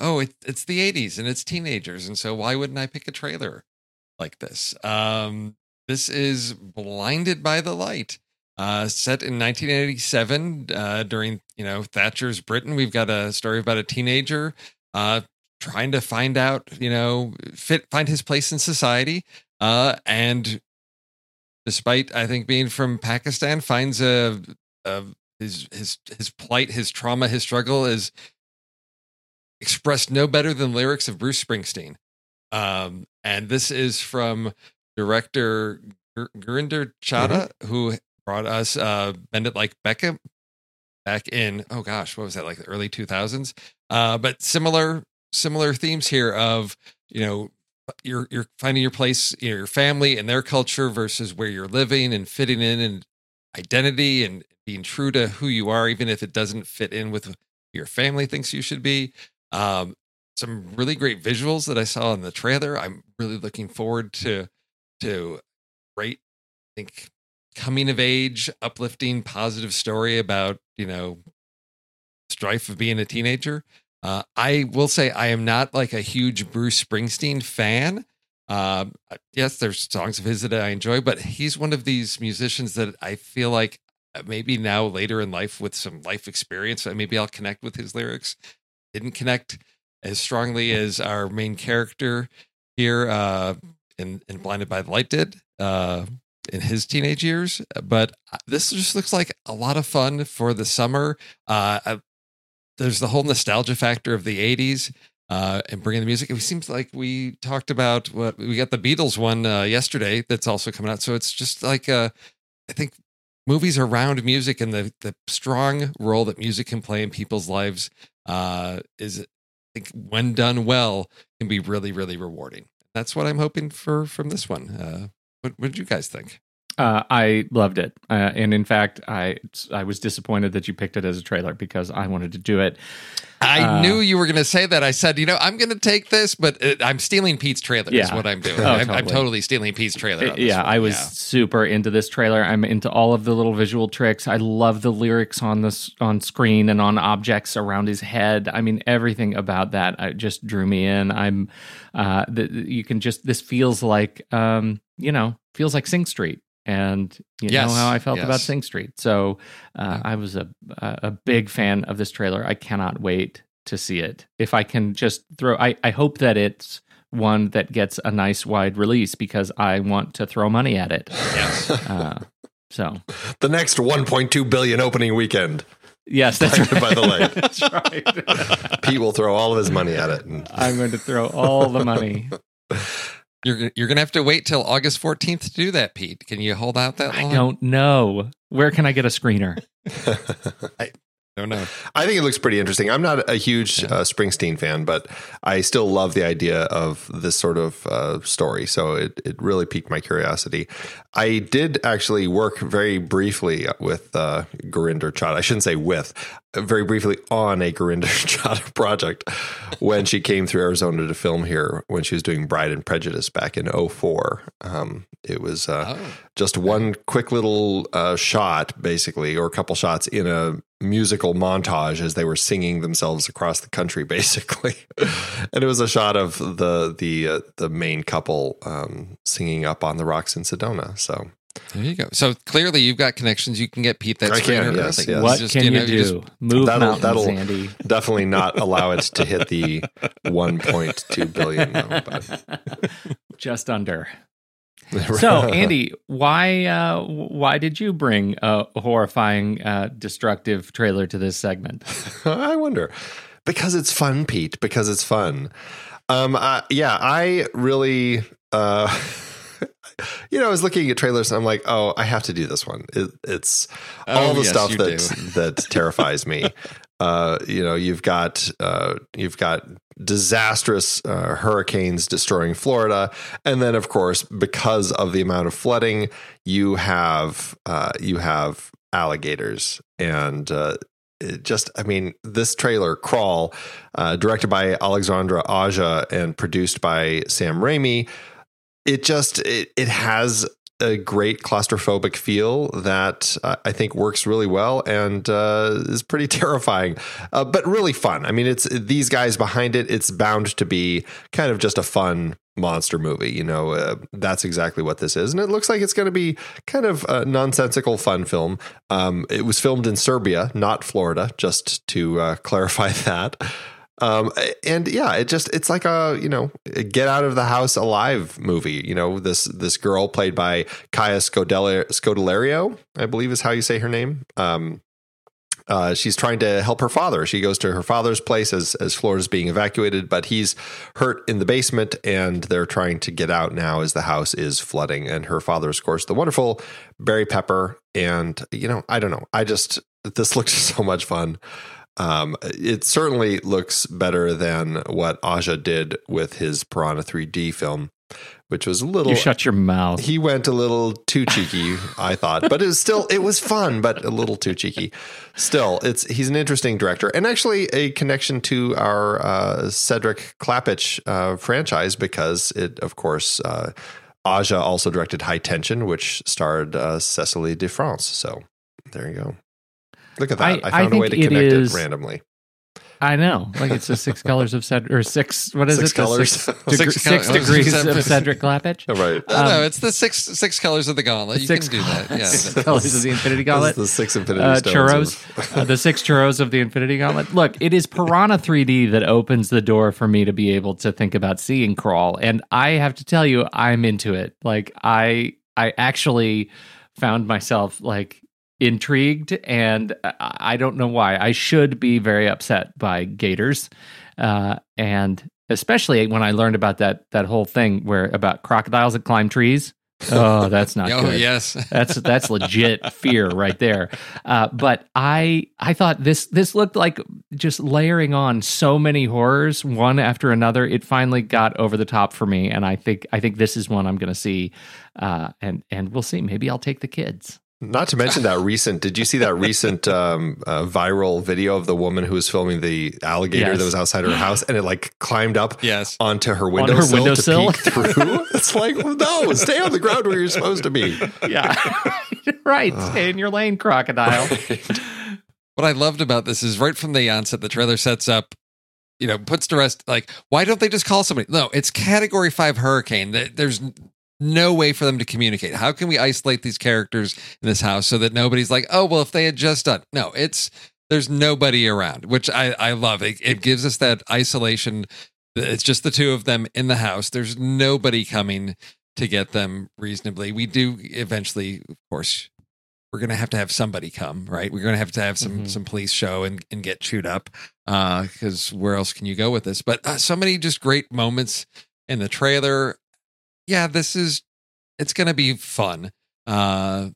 oh, it, it's the '80s and it's teenagers, and so why wouldn't I pick a trailer like this? Um. This is Blinded by the Light. Uh, set in 1987 uh, during you know Thatcher's Britain. We've got a story about a teenager uh, trying to find out you know fit find his place in society, uh, and despite I think being from Pakistan, finds a, a his his his plight, his trauma, his struggle is expressed no better than lyrics of Bruce Springsteen. Um, and this is from director Gur- Gurinder Chadha, who brought us uh, Bend It Like Beckham back in oh gosh, what was that like the early two thousands? Uh, but similar similar themes here of you know you're you're finding your place, you know, your family and their culture versus where you're living and fitting in and identity and being true to who you are, even if it doesn't fit in with your family thinks you should be. Um, some really great visuals that I saw in the trailer. I'm really looking forward to to great, I think, coming of age, uplifting, positive story about you know strife of being a teenager. Uh, I will say I am not like a huge Bruce Springsteen fan. Um, yes, there's songs of his that I enjoy, but he's one of these musicians that I feel like uh, maybe now later in life with some life experience, uh, maybe I'll connect with his lyrics. Didn't connect as strongly as our main character here uh, in, in Blinded by the Light did uh, in his teenage years. But uh, this just looks like a lot of fun for the summer. Uh, I, there's the whole nostalgia factor of the 80s uh, and bringing the music. It seems like we talked about what we got the Beatles one uh, yesterday that's also coming out. So it's just like uh, I think movies around music and the the strong role that music can play in people's lives uh, is I think when done well can be really really rewarding. That's what I'm hoping for from this one. Uh, what, what did you guys think? Uh, I loved it, uh, and in fact, I I was disappointed that you picked it as a trailer because I wanted to do it. I Uh, knew you were going to say that. I said, you know, I'm going to take this, but it, I'm stealing Pete's trailer. Is what I'm doing. Oh, I'm, I'm totally. totally stealing Pete's trailer. this yeah, one. I was Yeah. super into this trailer. I'm into all of the little visual tricks. I love the lyrics on this on screen and on objects around his head. I mean, everything about that uh, just drew me in. I'm, uh, the, you can just this feels like, um, you know, feels like Sing Street. And you Yes, know how I felt about. Sing Street. So uh, I was a a big fan of this trailer. I cannot wait to see it. If I can just throw, I, I hope that it's one that gets a nice wide release because I want to throw money at it. Yes. Uh, so [laughs] The next 1.2 billion opening weekend. yes, that's right. by the light. [laughs] that's right. Pete will throw all of his money at it. And I'm going to throw all the money. [laughs] You're you're gonna have to wait till August 14th to do that, Pete. Can you hold out that long? I don't know. Where can I get a screener? [laughs] I don't know. I think it looks pretty interesting. I'm not a huge uh, Springsteen fan, but I still love the idea of this sort of uh, story. So it, it really piqued my curiosity. I did actually work very briefly with uh, Gurinder Chadha. I shouldn't say with, uh, very briefly on a Gurinder [laughs] Chadha project when she came through Arizona to film here when she was doing Bride and Prejudice back in 04. Um, it was uh, Oh. just one quick little uh, shot, basically, or a couple shots in a musical montage as they were singing themselves across the country, [laughs] basically. and it was a shot of the the uh, the main couple um, singing up on the rocks in Sedona. So There you go. So clearly you've got connections. You can get Pete that I can, screener yes, yes. What Just, can you, know, do? just- Move That'll- mountains, that'll- Andy. definitely not [laughs] allow it to hit the 1.2 billion. Though, Just under. [laughs] So, Andy, why uh, why did you bring a horrifying, uh, destructive trailer to this segment? [laughs] I wonder. Because it's fun, Pete. Because it's fun. Um, uh, yeah, I really, uh, [laughs] you know, I was looking at trailers and I'm like, oh, I have to do this one. It, it's all Oh, the yes, stuff that [laughs] that terrifies me. Uh, you know, you've got uh, you've got disastrous uh, hurricanes destroying Florida, and then of course, because of the amount of flooding, you have uh, you have alligators and. Uh, it just, I mean, this trailer, Crawl, uh, directed by Alexandre Aja and produced by Sam Raimi, it just it, it has a great claustrophobic feel that uh, I think works really well and uh, is pretty [laughs] terrifying, uh, but really fun. I mean, it's these guys behind it. It's bound to be kind of just a fun monster movie. You know, uh, that's exactly what this is, and it looks like it's going to be kind of a nonsensical fun film. Um, it was filmed in Serbia, not Florida, just to uh, [laughs] clarify that. Um, and yeah, it just it's like a you know get out of the house alive movie. You know this this girl played by Kaya Scodelario, Scodelario I believe is how you say her name. Um, uh, she's trying to help her father. She goes to her father's place as as Florida's being evacuated, but he's hurt in the basement, and they're trying to get out now as the house is flooding. And her father, of course, the wonderful Barry Pepper. And you know, I don't know. I just this [laughs] looks so much fun. Um, it certainly looks better than what Aja did with his Piranha 3D film, which was a little. You shut your mouth. He went a little too cheeky, I thought, but it was still it was fun, but a little too cheeky. Still, it's he's an interesting director, and actually a connection to our uh, Cedric Klapisch uh, franchise because it, of course, uh, Aja also directed High Tension, which starred uh, Cécile de France. So there you go. Look at that! I- I, I found a way to it connect is- it randomly. I know, like it's the six [laughs] colors of Cedric, or six. What is Six it? The colors. Six, [laughs] Six deg- col- six I was degrees of Cedric Klapisch. All [laughs] right. No, no, Um, it's the six six colors of the gauntlet. You six can do that. Yeah. six colors of the Infinity This Gauntlet. is the six Infinity uh, Stones. churros, uh, the six churros of the Infinity Gauntlet. Look, it is Piranha 3D that opens the door for me to be able to think about seeing Crawl, and I have to tell you, I'm into it. Like I, I actually found myself like intrigued, and I don't know why. I should be very upset by gators, uh, and especially when I learned about that that whole thing where about crocodiles that climb trees. [laughs] Oh, that's not oh good. yes. [laughs] That's that's legit fear right there. Uh, but I I thought this this looked like just layering on so many horrors one after another. It finally got over the top for me, and I think I think this is one I'm going to see, uh, and and we'll see. Maybe I'll take the kids. Not to mention that recent. Did you see that recent um, uh, viral video of the woman who was filming the alligator Yes. that was outside her house and it like climbed up Yes. onto her her windowsill windowsill? to peek [laughs] through? it's like no, stay on the ground where you're supposed to be. Yeah, [laughs] right. Stay in your lane, crocodile. [laughs] What I loved about this is right from the onset, the trailer sets up, you know, puts to rest like, why don't they just call somebody? No, it's category five hurricane. There's no way for them to communicate. How can we isolate these characters in this house so that nobody's like, oh, well, if they had just done no, it's there's nobody around, which I, I love. It, it gives us that isolation. It's just the two of them in the house. There's nobody coming to get them reasonably. We do eventually, of course, we're gonna have to have somebody come, right? We're gonna have to have some Mhm. some police show and, and get chewed up, because where else can you go with this? But uh, so many just great moments in the trailer. Yeah, this is it's gonna be fun. Uh,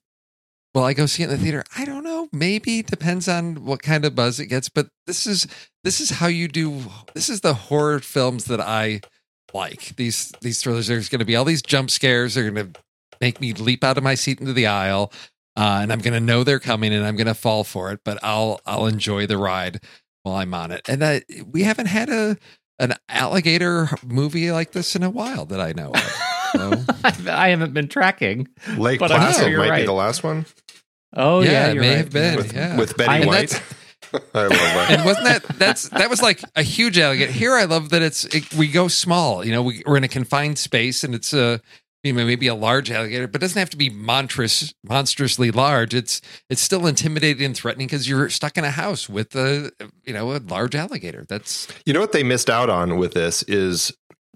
will I go see it in the theater? I don't know. Maybe depends on what kind of buzz it gets. But this is this is how you do. This is the horror films that I like. These these thrillers. There's going to be all these jump scares. They're going to make me leap out of my seat into the aisle, uh, and I'm going to know they're coming, and I'm going to fall for it. But I'll I'll enjoy the ride while I'm on it. And uh, we haven't had a an alligator movie like this in a while that I know of. So, [laughs] I haven't been tracking. Lake But Placid sure might right. be the last one Oh Yeah, yeah, it you're may right. have been. with, yeah. with Betty I- White. [laughs] I love that. and wasn't that that's that was like a huge alligator here i love that it's it, we go small you know we, we're in a confined space and it's a you know maybe a large alligator but it doesn't have to be monstrous monstrously large it's it's still intimidating and threatening because you're stuck in a house with a you know a large alligator that's You know what they missed out on with this is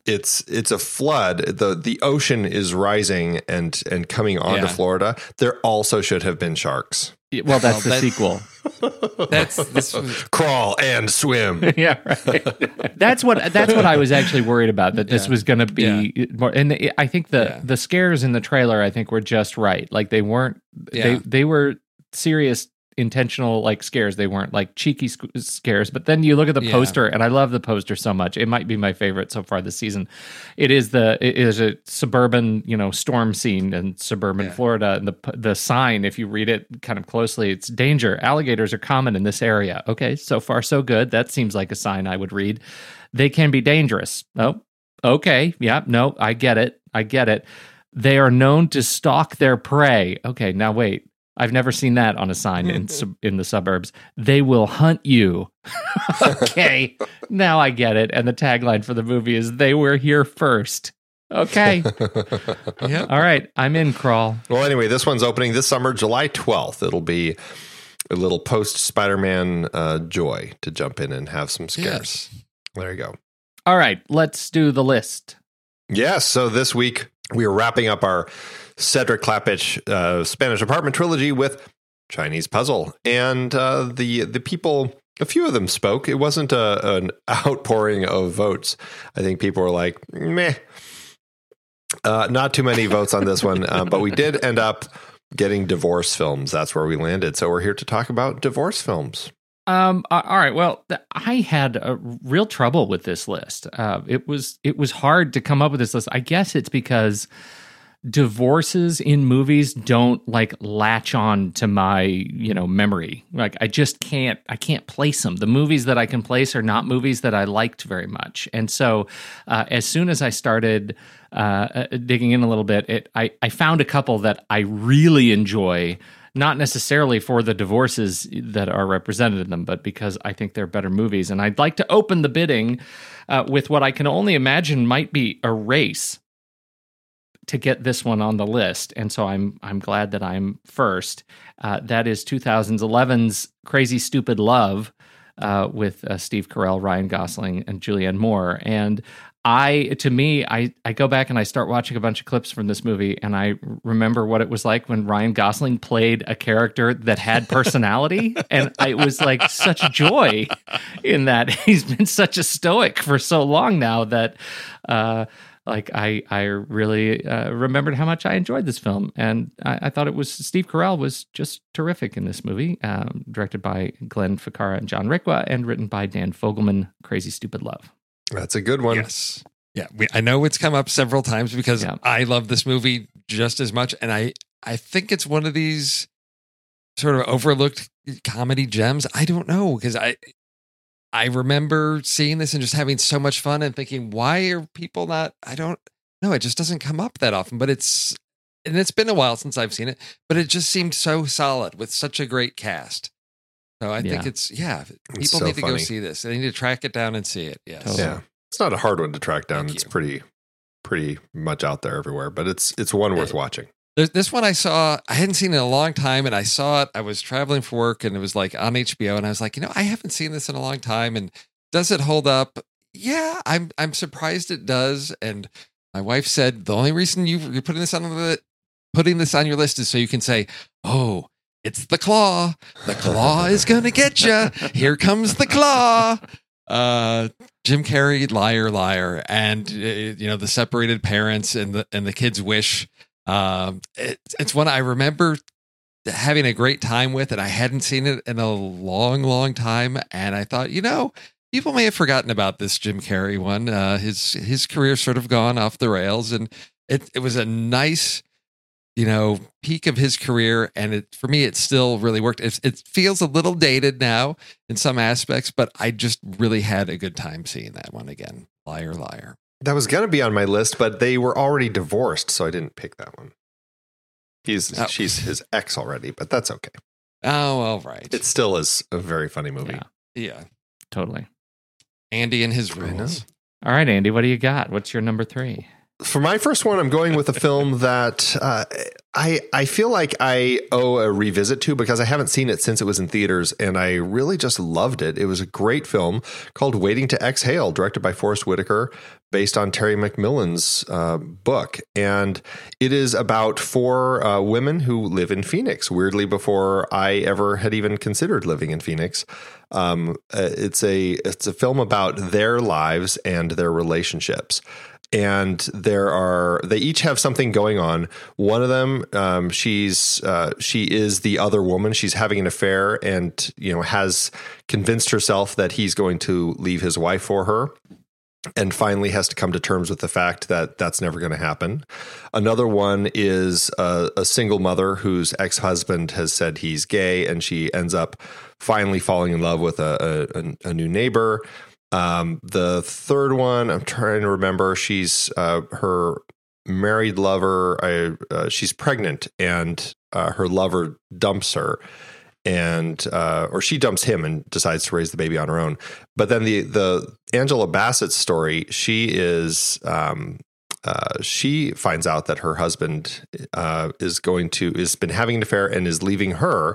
it's it's a flood. the The ocean is rising and and coming onto Yeah. Florida. There also should have been sharks. Well, that's Well, the that- sequel. [laughs] That's this [laughs] was, Crawl and swim. [laughs] yeah, right. that's what that's what I was actually worried about. That this Yeah. was going to be more. And it- I think the Yeah. the scares in the trailer, I think, were just right. Like they weren't. They Yeah. they were serious, intentional like scares. They weren't like cheeky sc- scares. But then you look at the Yeah. poster, and I love the poster so much. It might be my favorite so far this season. It is the it is a suburban you know storm scene in suburban Yeah. Florida, and the the sign, if you read it kind of closely, it's danger. Alligators are common in this area. Okay, so far so good. That seems like a sign I would read. They can be dangerous. Oh, okay, yeah, no, I get it. I get it. They are known to stalk their prey. Okay, now wait. I've never seen that on a sign in [laughs] in the suburbs. They will hunt you. [laughs] okay, now I get it. And the tagline for the movie is "They were here first. Okay, [laughs] yeah. all right, I'm in. Crawl. Well, anyway, this one's opening this summer, July 12th. It'll be a little post Spider Man uh, joy to jump in and have some scares. Yes. There you go. All right, let's do the list. Yes. So this week we are wrapping up our Cedric Klapisch uh, Spanish apartment trilogy with Chinese Puzzle, and uh, the the people. A few of them spoke. It wasn't a, an [laughs] outpouring of votes. I think people were like, "Meh." Uh, not too many votes on this one, uh, but we did end up getting divorce films. That's where we landed. So we're here to talk about divorce films. Um. All right. Well, I had a real trouble with this list. Uh, it was it was hard to come up with this list. I guess it's because divorces in movies don't like latch on to my you know memory. Like I just can't I can't place them. The movies that I can place are not movies that I liked very much. And so, uh, as soon as I started uh, uh, digging in a little bit, it I I found a couple that I really enjoy not necessarily for the divorces that are represented in them, but because I think they're better movies. And I'd like to open the bidding uh, with what I can only imagine might be a race to get this one on the list. And so I'm I'm glad that I'm first. Uh, that is 2011's Crazy Stupid Love uh, with uh, Steve Carell, Ryan Gosling, and Julianne Moore. And I, to me, I, I go back and I start watching a bunch of clips from this movie, and I remember what it was like when Ryan Gosling played a character that had personality, [laughs] and it was like such joy in that [laughs] he's been such a stoic for so long now that, uh, like I I really uh, remembered how much I enjoyed this film, and I, I thought it was Steve Carell was just terrific in this movie, um, directed by Glenn Ficarra and John Requa, and written by Dan Fogelman. Crazy Stupid Love. That's a good one. Yes. Yeah, we, I know it's come up several times because Yeah. I love this movie just as much, and I I think it's one of these sort of overlooked comedy gems. I don't know because I I remember seeing this and just having so much fun and thinking, why are people not? I don't know. It just doesn't come up that often, but it's and it's been a while since I've seen it, but it just seemed so solid with such a great cast. So I think it's yeah. People It's so need to go see this. They need to track it down and see it. Yes. Totally. Yeah. It's not a hard one to track down. Thank it's you. pretty pretty much out there everywhere, but it's it's one worth watching. There's this one I saw. I hadn't seen it in a long time, and I saw it. I was traveling for work, and it was like on HBO, and I was like, you know, I haven't seen this in a long time, and does it hold up? Yeah, I'm. I'm surprised it does. And my wife said the only reason you, you're putting this on the putting this on your list is so you can say, oh. It's the claw. The claw is gonna get you. Here comes the claw. Uh, Jim Carrey, liar, liar, and uh, you know the separated parents and the and the kids' wish. Um, it, it's one I remember having a great time with, and I hadn't seen it in a long, long time. And I thought, you know, people may have forgotten about this Jim Carrey one. Uh, his his career sort of gone off the rails, and it it was a nice, you know, peak of his career. And it for me, it still really worked. It, it feels a little dated now in some aspects, but I just really had a good time seeing that one again. Liar, liar. That was going to be on my list, but they were already divorced, so I didn't pick that one. He's Oh. she's his ex already, but that's okay. Oh, all right. It still is a very funny movie. Yeah, yeah. totally. Andy and his I rules. All right, Andy, what do you got? What's your number three? For my first one, I'm going with a film [laughs] that uh, I I feel like I owe a revisit to because I haven't seen it since it was in theaters, and I really just loved it. It was a great film called Waiting to Exhale, directed by Forest Whitaker, based on Terry McMillan's uh, book, and it is about four uh, women who live in Phoenix. Weirdly, before I ever had even considered living in Phoenix. Um, uh, it's a it's a film about their lives and their relationships and there are they each have something going on. One of them, um, she's uh, she is the other woman. She's having an affair, and you know has convinced herself that he's going to leave his wife for her. And finally, has to come to terms with the fact that that's never going to happen. Another one is a, a single mother whose ex husband has said he's gay, and she ends up finally falling in love with a, a, a new neighbor um, the third one, I'm trying to remember. She's uh, her married lover. I, uh, she's pregnant, and uh, her lover dumps her, and uh, or she dumps him and decides to raise the baby on her own. But then the the Angela Bassett story, she is. Um, uh, she finds out that her husband uh, is going to is been having an affair and is leaving her,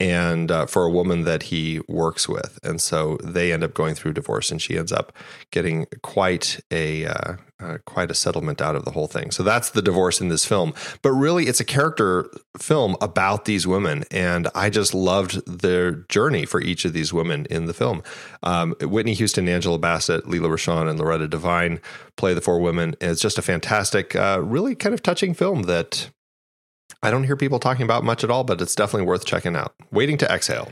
and uh, for a woman that he works with. And so they end up going through divorce, and she ends up getting quite a uh, uh, quite a settlement out of the whole thing. So that's the divorce in this film. But really, it's a character film about these women, and I just loved their journey for each of these women in the film. Um, Whitney Houston, Angela Bassett, Lela Rochon, and Loretta Devine play the four women. It's just a fantastic, uh, really kind of touching film that I don't hear people talking about much at all, but it's definitely worth checking out. Waiting to exhale.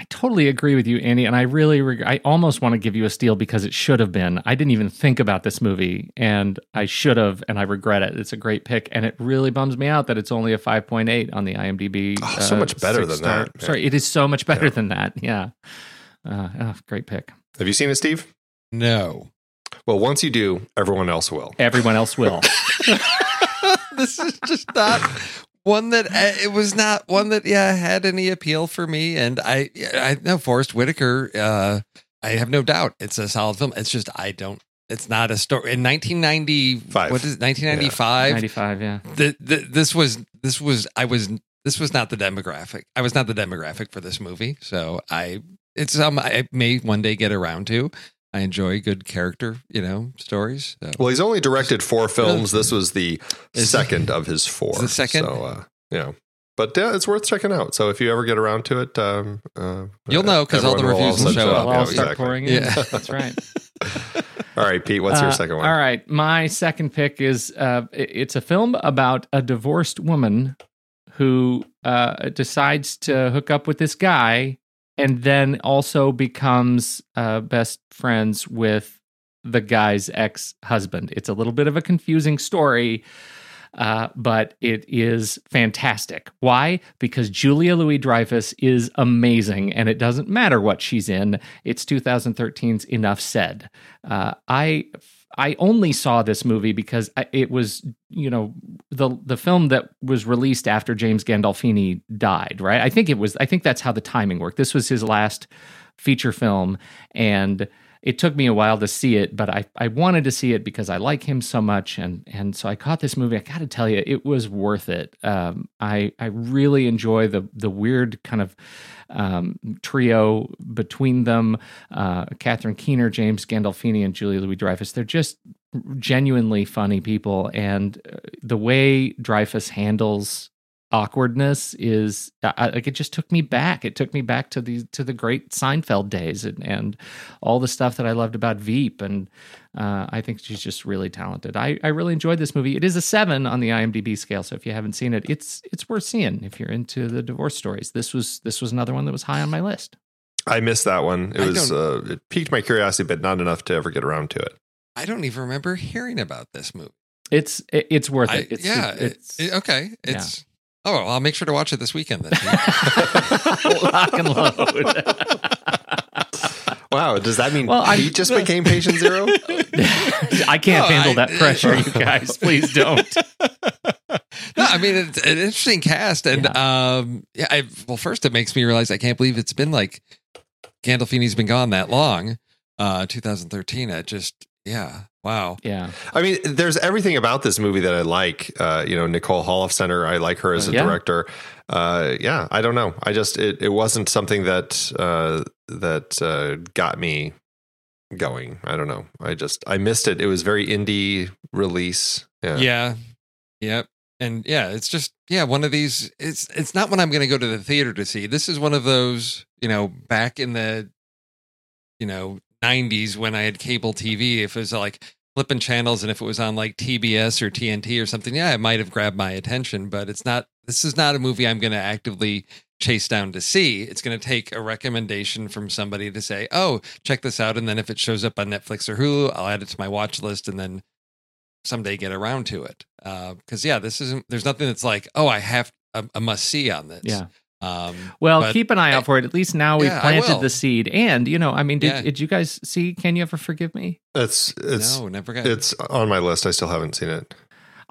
I totally agree with you, Andy, and I really, reg- I almost want to give you a steal because it should have been. I didn't even think about this movie, and I should have, and I regret it. It's a great pick, and it really bums me out that it's only a five point eight on the IMDb. Oh, so much better than star. that. Sorry, it is so much better yeah. than that. Yeah, uh, oh, great pick. Have you seen it, Steve? No. Well, once you do, everyone else will. Everyone else will. [laughs] this is just not one that uh, it was not one that yeah had any appeal for me. And i i know forest whitaker uh i have no doubt it's a solid film. It's just i don't it's not a story in 1995 what is it 1995 yeah. 95 yeah. The, the, this was this was i was this was not the demographic. I was not the demographic for this movie. So i it's um i may one day get around to I enjoy good character, you know, stories. So. Well, he's only directed four films. This was the Is second of his four. The second, so uh, yeah. But yeah, it's worth checking out. So if you ever get around to it, um, uh, you'll know because all the reviews will show up. I'll start exactly. pouring in. Yeah, that's right. [laughs] all right, Pete, what's your uh, second one? All right, my second pick is uh, it's a film about a divorced woman who uh, decides to hook up with this guy and then also becomes uh, best friends with the guy's ex husband. It's a little bit of a confusing story, uh, but it is fantastic. Why? Because Julia Louis Dreyfus is amazing, and it doesn't matter what she's in. It's 2013's Enough Said. Uh, I I only saw this movie because it was, you know, the the film that was released after James Gandolfini died, right? I think it was I think that's how the timing worked. This was his last feature film and it took me a while to see it, but I, I wanted to see it because I like him so much, and and so I caught this movie. I got to tell you, it was worth it. Um, I I really enjoy the the weird kind of um, trio between them: uh, Catherine Keener, James Gandolfini, and Julia Louis Dreyfus. They're just genuinely funny people, and uh, the way Dreyfus handles awkwardness is I, like it just took me back. It took me back to the to the great Seinfeld days and, and all the stuff that I loved about Veep. And uh, I think she's just really talented. I, I really enjoyed this movie. It is a seven on the IMDb scale, so if you haven't seen it, it's it's worth seeing if you're into the divorce stories. This was this was another one that was high on my list. I missed that one. It I was uh, it piqued my curiosity, but not enough to ever get around to it. I don't even remember hearing about this movie. It's it's worth it. It's, yeah, it's, it, okay. It's yeah. Oh, well, I'll make sure to watch it this weekend then. Lock and load. wow, does that mean well, Pete just became patient zero? [laughs] I can't no, handle I, that pressure, you [laughs] guys. Please don't. no, I mean it's an interesting cast, and yeah. um, yeah. I, well, first it makes me realize I can't believe it's been like Gandolfini's been gone that long. Uh, 2013. It just yeah. Wow. Yeah. I mean, there's everything about this movie that I like. Uh, you know, Nicole Holofcener, I like her as a Yeah. director. Uh, yeah, I don't know. I just it, it wasn't something that uh, that uh, got me going. I don't know. I just I missed it. It was very indie release. Yeah. Yeah. Yep. And yeah, it's just yeah, one of these it's it's not one I'm going to go to the theater to see. This is one of those, you know, back in the you know, 90s when I had cable TV, if it was like flipping channels and if it was on like TBS or TNT or something, yeah, it might have grabbed my attention, but it's not this is not a movie I'm going to actively chase down to see. It's going to take a recommendation from somebody to say, "Oh, check this out," and then if it shows up on Netflix or Hulu, I'll add it to my watch list and then someday get around to it. Uh, because yeah, this isn't. There's nothing that's like, oh, I have a, a must see on this. Yeah. Um, Well, but- keep an eye out for it. At least now we've Yeah, planted the seed. And, you know, I mean, did, Yeah. did you guys see Can You Ever Forgive Me? It's it's no, never got. it's on my list. I still haven't seen it.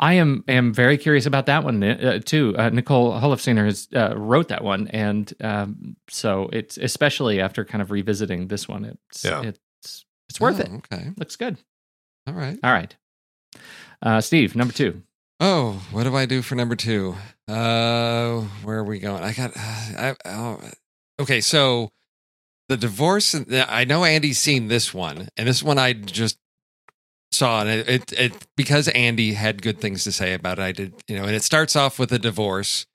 I am am very curious about that one uh, too. Uh, Nicole Holofcener has uh, wrote that one, and um, so it's especially after kind of revisiting this one, it's Yeah. it's it's worth Oh, it. Okay. Looks good. All right. All right, uh, Steve, number two. Oh, what do I do for number two? Uh, where are we going? I got. I, oh, okay, so the divorce. I know Andy's seen this one, and this one I just saw, and it, it, it because Andy had good things to say about it. I did, you know, and it starts off with a divorce.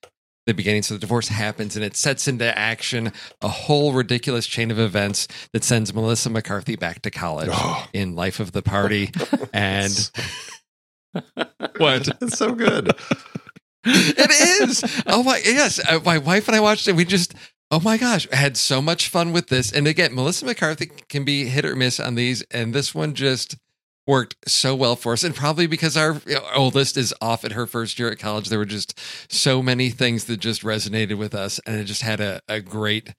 The beginning, so the divorce happens, and it sets into action a whole ridiculous chain of events that sends Melissa McCarthy back to college Oh. [gasps] in Life of the Party, [laughs] and [laughs] what [laughs] It's so good. it is. Oh my yes, uh, my wife and I watched it. We just oh my gosh, had so much fun with this. And again, Melissa McCarthy can be hit or miss on these, and this one just worked so well for us. And probably because our oldest is off at her first year at college, there were just so many things that just resonated with us, and it just had a, a great.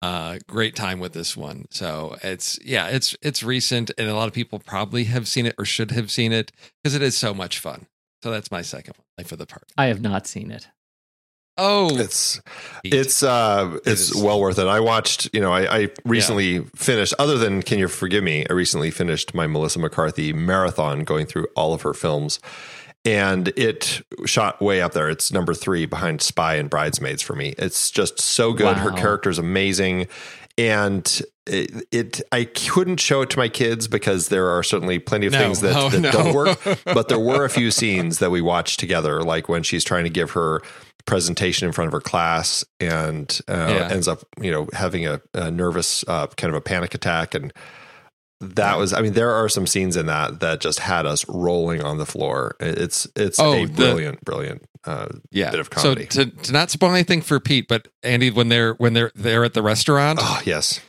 Uh, great time with this one. So it's yeah, it's it's recent, and a lot of people probably have seen it or should have seen it because it is so much fun. So that's my second one, Life of the Party. I have not seen it. Oh, It's Pete. it's uh it's is. well worth it. I watched, you know, I, I recently finished other than Can You Forgive Me, I recently finished my Melissa McCarthy marathon going through all of her films. And it shot way up there. It's number three behind Spy and Bridesmaids for me. It's just so good. Her Wow. character's amazing. And it, it, I couldn't show it to my kids because there are certainly plenty of No. things that, [laughs] Oh, that no. don't work. [laughs] But there were a few scenes that we watched together, like when she's trying to give her presentation in front of her class and uh, Yeah. ends up, you know, having a, a nervous uh, kind of a panic attack. And that was, I mean, there are some scenes in that that just had us rolling on the floor. It's it's Oh, a the- brilliant, brilliant uh, yeah. bit of comedy. So to, to not spoil anything for Pete, but Andy, when they're when they're they're at the restaurant, oh yes,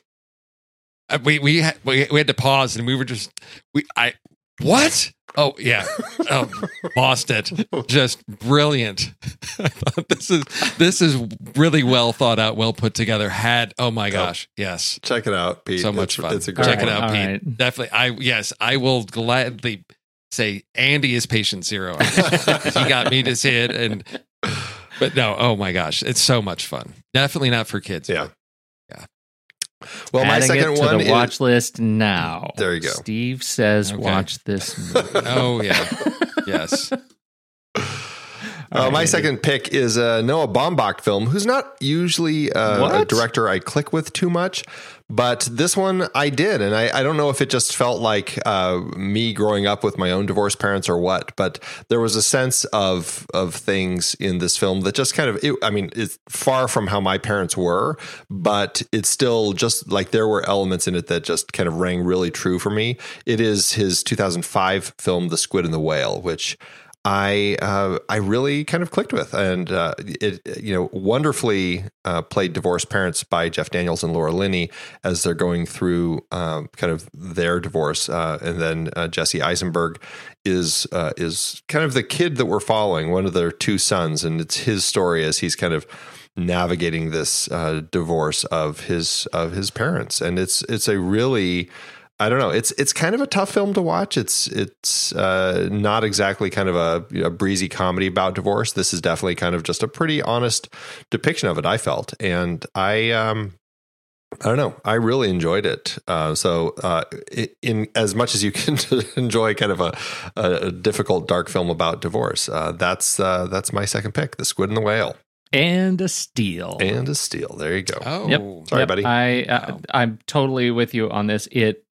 uh, we we had, we we had to pause and we were just we I what? Oh yeah, oh, lost it. Just brilliant. [laughs] This is this is really well thought out, well put together. Had oh my gosh, yes, check it out, Pete. so much it's, fun. It's a great Check it out, All Pete. right. Definitely, I yes, I will gladly say Andy is patient zero. [laughs] he got me to see it, and but no, oh my gosh, it's so much fun. Definitely not for kids. Yeah. Yeah. Well, my Adding second it to one the is- watch list now. There you go. Steve says, Okay. watch this movie. [laughs] Oh yeah. yes. Uh, All my second pick is a Noah Baumbach film, who's not usually uh, a director I click with too much, but this one I did, and I, I don't know if it just felt like uh, me growing up with my own divorced parents or what, but there was a sense of of things in this film that just kind of, it, I mean, it's far from how my parents were, but it's still just like there were elements in it that just kind of rang really true for me. It is his 2005 film, The Squid and the Whale, which. I uh, I really kind of clicked with, and uh, it you know wonderfully uh, played divorced parents by Jeff Daniels and Laura Linney as they're going through um, kind of their divorce, uh, and then uh, Jesse Eisenberg is uh, is kind of the kid that we're following, one of their two sons, and it's his story as he's kind of navigating this divorce of his of his parents, and it's it's a really I don't know. It's it's kind of a tough film to watch. It's it's uh, not exactly kind of a, you know, breezy comedy about divorce. This is definitely kind of just a pretty honest depiction of it. I felt, and I um, I don't know. I really enjoyed it. Uh, so, uh, in as much as you can [laughs] enjoy kind of a, a difficult, dark film about divorce, uh, that's uh, that's my second pick: The Squid and the Whale And a steal. and a Steal. There you go. Oh, Yep. Sorry, Yep, buddy. I uh, Wow. I'm totally with you on this. It,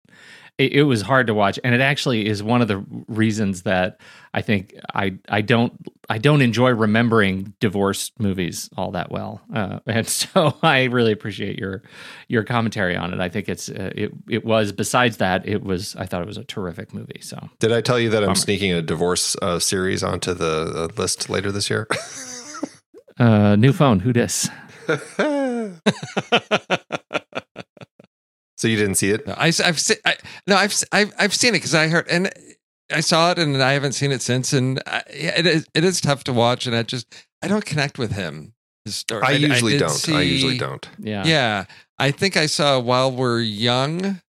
it it was hard to watch, and it actually is one of the reasons that I think I I don't I don't enjoy remembering divorce movies all that well, uh, and [laughs] so I really appreciate your your commentary on it. I think it's uh, it it was besides that it was I thought it was a terrific movie. So Did I tell you that I'm sneaking a divorce uh, series onto the uh, list later this year? [laughs] uh, new phone, who dis? [laughs] so you didn't see it? No, I, have seen. I, no, I've I've I've seen it because I heard and I saw it and I haven't seen it since. And I, it is it is tough to watch, and I just I don't connect with him. His story. I usually did don't. I usually don't. Yeah, Yeah, I think I saw While We're Young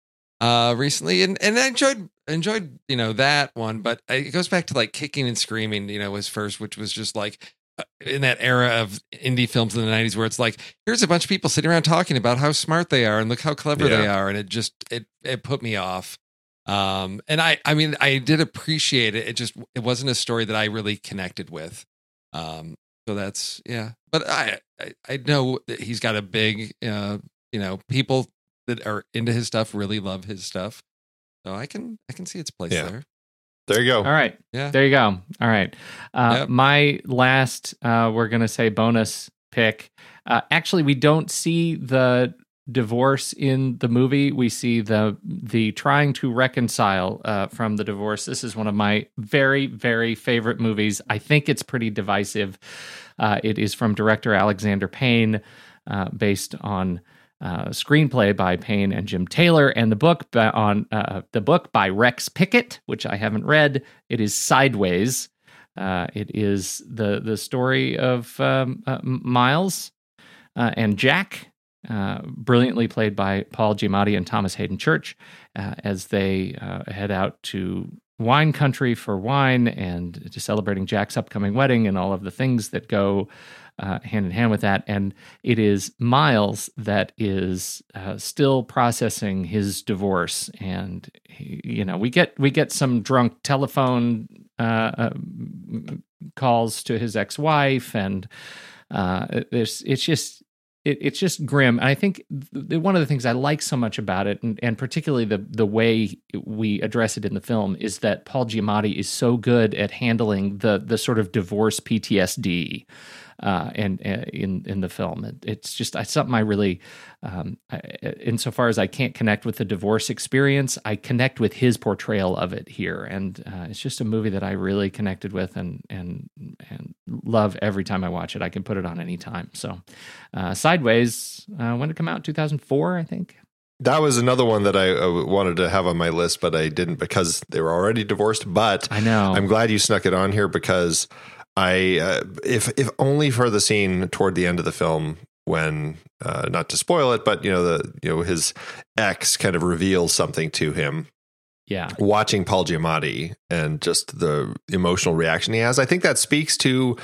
uh recently, and and I enjoyed enjoyed you know that one, but it goes back to like kicking and screaming. You know, was first, which was just like. In that era of indie films in the '90s, where it's like, here's a bunch of people sitting around talking about how smart they are and look how clever they are, and it just it it put me off. Um, and I I mean I did appreciate it. It just it wasn't a story that I really connected with. Um, so that's yeah. But I I, I know that he's got a big uh you know people that are into his stuff really love his stuff. So I can I can see its place Yeah. there. There you go. All right. Yeah. There you go. All right. Uh, Yep. My last, uh, we're going to say bonus pick. Uh, actually, we don't see the divorce in the movie. We see the the trying to reconcile uh, from the divorce. This is one of my very very favorite movies. I think it's pretty divisive. Uh, it is from director Alexander Payne, uh, based on uh, screenplay by Payne and Jim Taylor, and the book by, on uh, the book by Rex Pickett, which I haven't read. It is Sideways. Uh, it is the the story of um, uh, Miles uh, and Jack, uh, brilliantly played by Paul Giamatti and Thomas Haden Church, as they head out to wine country for wine and to celebrating Jack's upcoming wedding and all of the things that go uh, hand in hand with that. And it is Miles that is uh, still processing his divorce, and he, you know we get we get some drunk telephone uh, uh, calls to his ex-wife, and uh, there's it's just it, it's just grim. And I think th- one of the things I like so much about it, and, and particularly the the way we address it in the film, is that Paul Giamatti is so good at handling the the sort of divorce PTSD. Uh, and uh, in in the film, it, it's just it's something I really, um, I, insofar as I can't connect with the divorce experience, I connect with his portrayal of it here, and uh, it's just a movie that I really connected with and and and love every time I watch it. I can put it on any time. So, uh, Sideways, uh, when did it come out? Two thousand four, I think. That was another one that I uh, wanted to have on my list, but I didn't because they were already divorced. But I know. I'm glad you snuck it on here because I, uh, if if only for the scene toward the end of the film when, uh, not to spoil it, but you know the you know his ex kind of reveals something to him. yeah, Watching Paul Giamatti and just the emotional reaction he has, I think that speaks to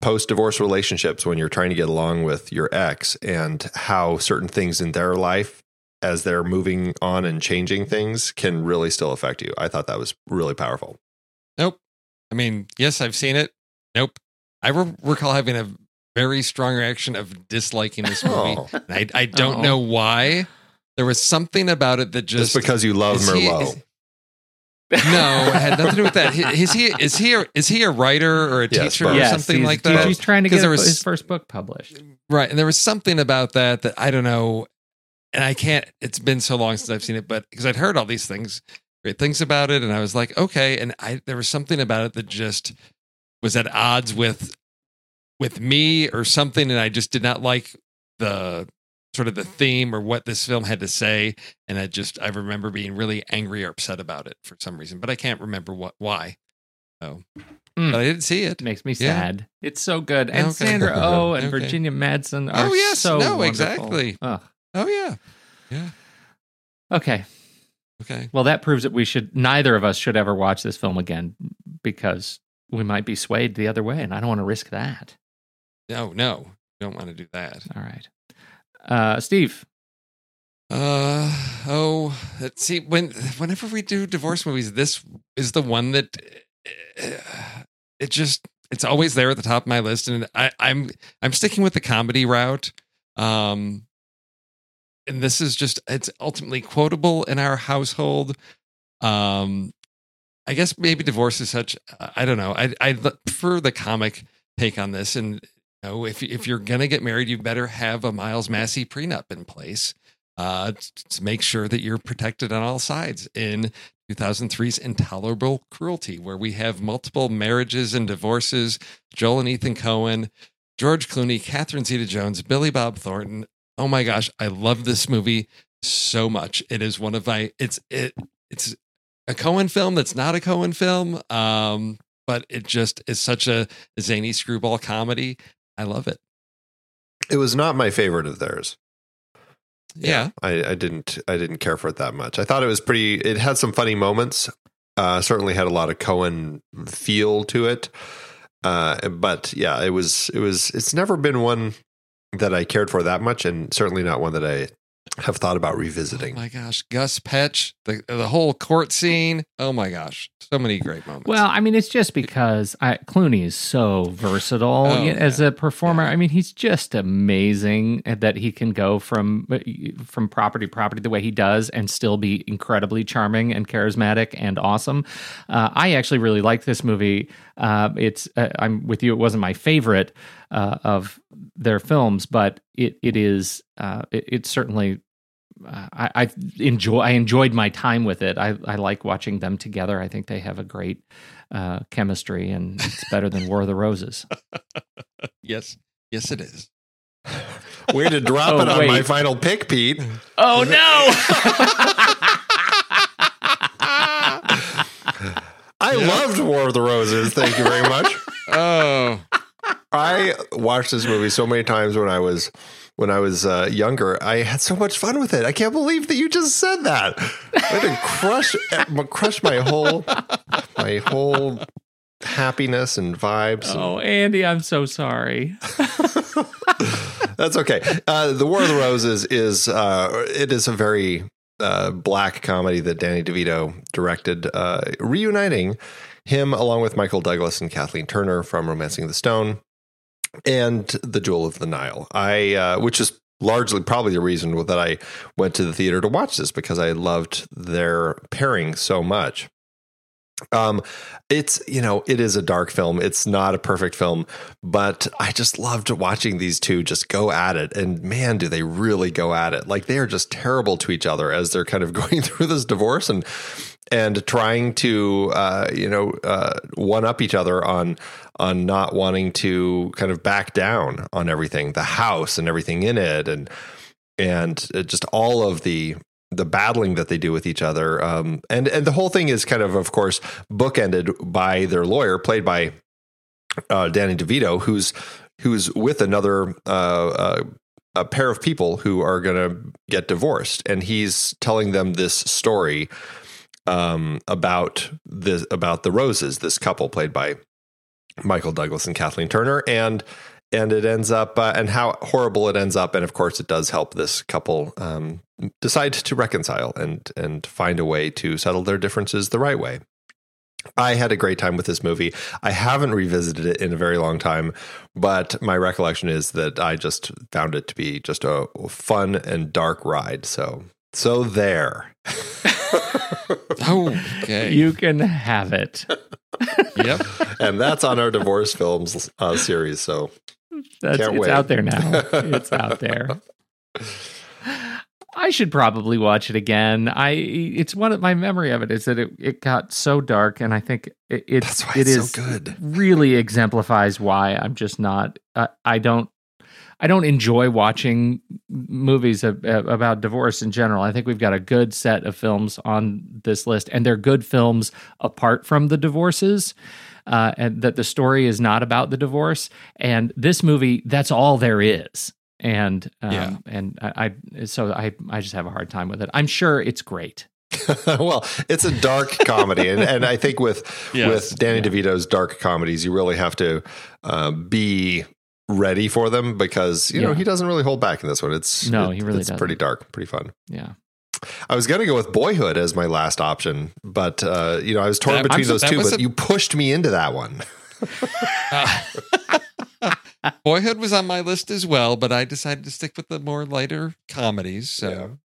post divorce relationships when you're trying to get along with your ex and how certain things in their life as they're moving on and changing things can really still affect you. I thought that was really powerful. Nope. I mean, yes, I've seen it. Nope. I re- recall having a very strong reaction of disliking this movie. Oh. And I, I don't Oh. know why. There was something about it that Just just because you love Is he- is- no, it had nothing to do with that. He- Is he is he a, is he a writer or a Yes, teacher both. or yes, something he's, like that? He's trying to 'Cause get there was- his first book published. Right. And there was something about that that I don't know. And I can't, it's been so long since I've seen it, but because I'd heard all these things, great things about it. And I was like, okay. And I, there was something about it that just was at odds with, with me or something. And I just did not like the sort of the theme or what this film had to say. And I just, I remember being really angry or upset about it for some reason, but I can't remember what, why. So, Mm. but I didn't see it. It makes me Yeah. sad. It's so good. And Okay. Sandra [laughs] Oh and Okay. Virginia Madsen are Oh, yes. so No, wonderful. exactly. Ugh. Oh, yeah. Yeah. Okay. Okay. Well, that proves that we should neither of us should ever watch this film again because we might be swayed the other way, and I don't want to risk that. No, no, don't want to do that. All right, uh, Steve, Uh oh, let's see. When whenever we do divorce movies, this is the one that uh, it just it's always there at the top of my list, and I, I'm I'm sticking with the comedy route. Um, and this is just it's ultimately quotable in our household. Um, I guess maybe divorce is such. I don't know. I I prefer the comic take on this, and you know, if if you're gonna get married, you better have a Miles Massey prenup in place uh, to make sure that you're protected on all sides in 2003's Intolerable Cruelty, where we have multiple marriages and divorces. Joel and Ethan Coen, George Clooney, Catherine Zeta Jones, Billy Bob Thornton. Oh my gosh, I love this movie so much. It is one of my it's it it's a Coen film that's not a Coen film. Um, but it just is such a zany screwball comedy. I love it. It was not my favorite of theirs. Yeah. I, I didn't I didn't care for it that much. I thought it was pretty it had some funny moments. Uh certainly had a lot of Coen feel to it. Uh but yeah, it was it was it's never been one that I cared for that much and certainly not one that I have thought about revisiting. Oh my gosh, Gus Petch, the the whole court scene. Oh my gosh, so many great moments. Well, I mean, it's just because I, Clooney is so versatile Oh, you as yeah. a performer. I mean, he's just amazing that he can go from uh, from property to property the way he does and still be incredibly charming and charismatic and awesome. Uh, I actually really like this movie. Uh, it's uh, I'm with you. It wasn't my favorite uh, of their films, but it it is uh, it, it's certainly uh, I, I enjoy I enjoyed my time with it. I, I like watching them together. I think they have a great uh, chemistry, and it's better than War of the Roses. [laughs] yes, yes, it is. [laughs] Way to drop Oh, it on wait. my final pick, Pete. Oh no! [laughs] I loved War of the Roses. Thank you very much. Oh, I watched this movie so many times when I was when I was uh, younger. I had so much fun with it. I can't believe that you just said that. I had to crush crush my whole my whole happiness and vibes. Oh, Andy, I'm so sorry. That's okay. Uh, the War of the Roses is uh, it is a very uh, black comedy that Danny DeVito directed, uh, reuniting him along with Michael Douglas and Kathleen Turner from *Romancing the Stone* and *The Jewel of the Nile*. I, uh, which is largely probably the reason that I went to the theater to watch this because I loved their pairing so much. Um, it's you know it is a dark film. It's not a perfect film, but I just loved watching these two just go at it. And man, do they really go at it! Like they are just terrible to each other as they're kind of [laughs] going through this divorce and and trying to uh, you know uh, one up each other on on not wanting to kind of back down on everything, the house and everything in it, and and uh, just all of the the battling that they do with each other. Um, and and the whole thing is kind of, of course, bookended by their lawyer, played by uh, Danny DeVito, who's who's with another uh, uh, a pair of people who are going to get divorced, and he's telling them this story um, about this about the Roses, this couple played by Michael Douglas and Kathleen Turner, and and it ends up uh, and how horrible it ends up, and of course it does help this couple um, decide to reconcile and and find a way to settle their differences the right way. I had a great time with this movie. I haven't revisited it in a very long time, but my recollection is that I just found it to be just a fun and dark ride. So so there. [laughs] [laughs] okay. You can have it. yep. and that's on our divorce films uh, series. So That's Can't it's wait. out there now. [laughs] it's out there. I should probably watch it again. I it's one of my memory of it is that it, it got so dark, and I think it it's, That's why it it's so good. really exemplifies why I'm just not. Uh, I don't. I don't enjoy watching movies ab- about divorce in general. I think we've got a good set of films on this list, and they're good films apart from the divorces. Uh, and that the story is not about the divorce. And this movie, that's all there is. And um, Yeah. and I, I so I I just have a hard time with it. I'm sure it's great. [laughs] well, it's a dark comedy, and, and I think with [laughs] Yes. with Danny DeVito's dark comedies, you really have to uh, be ready for them because you know he doesn't really hold back in this one. It's No, it- he really it's doesn't. pretty dark, pretty fun. Yeah. I was gonna go with Boyhood as my last option, but uh, you know I was torn That- between I'm- those two. But a- you pushed me into that one. Uh, [laughs] Boyhood was on my list as well, but I decided to stick with the more lighter comedies. So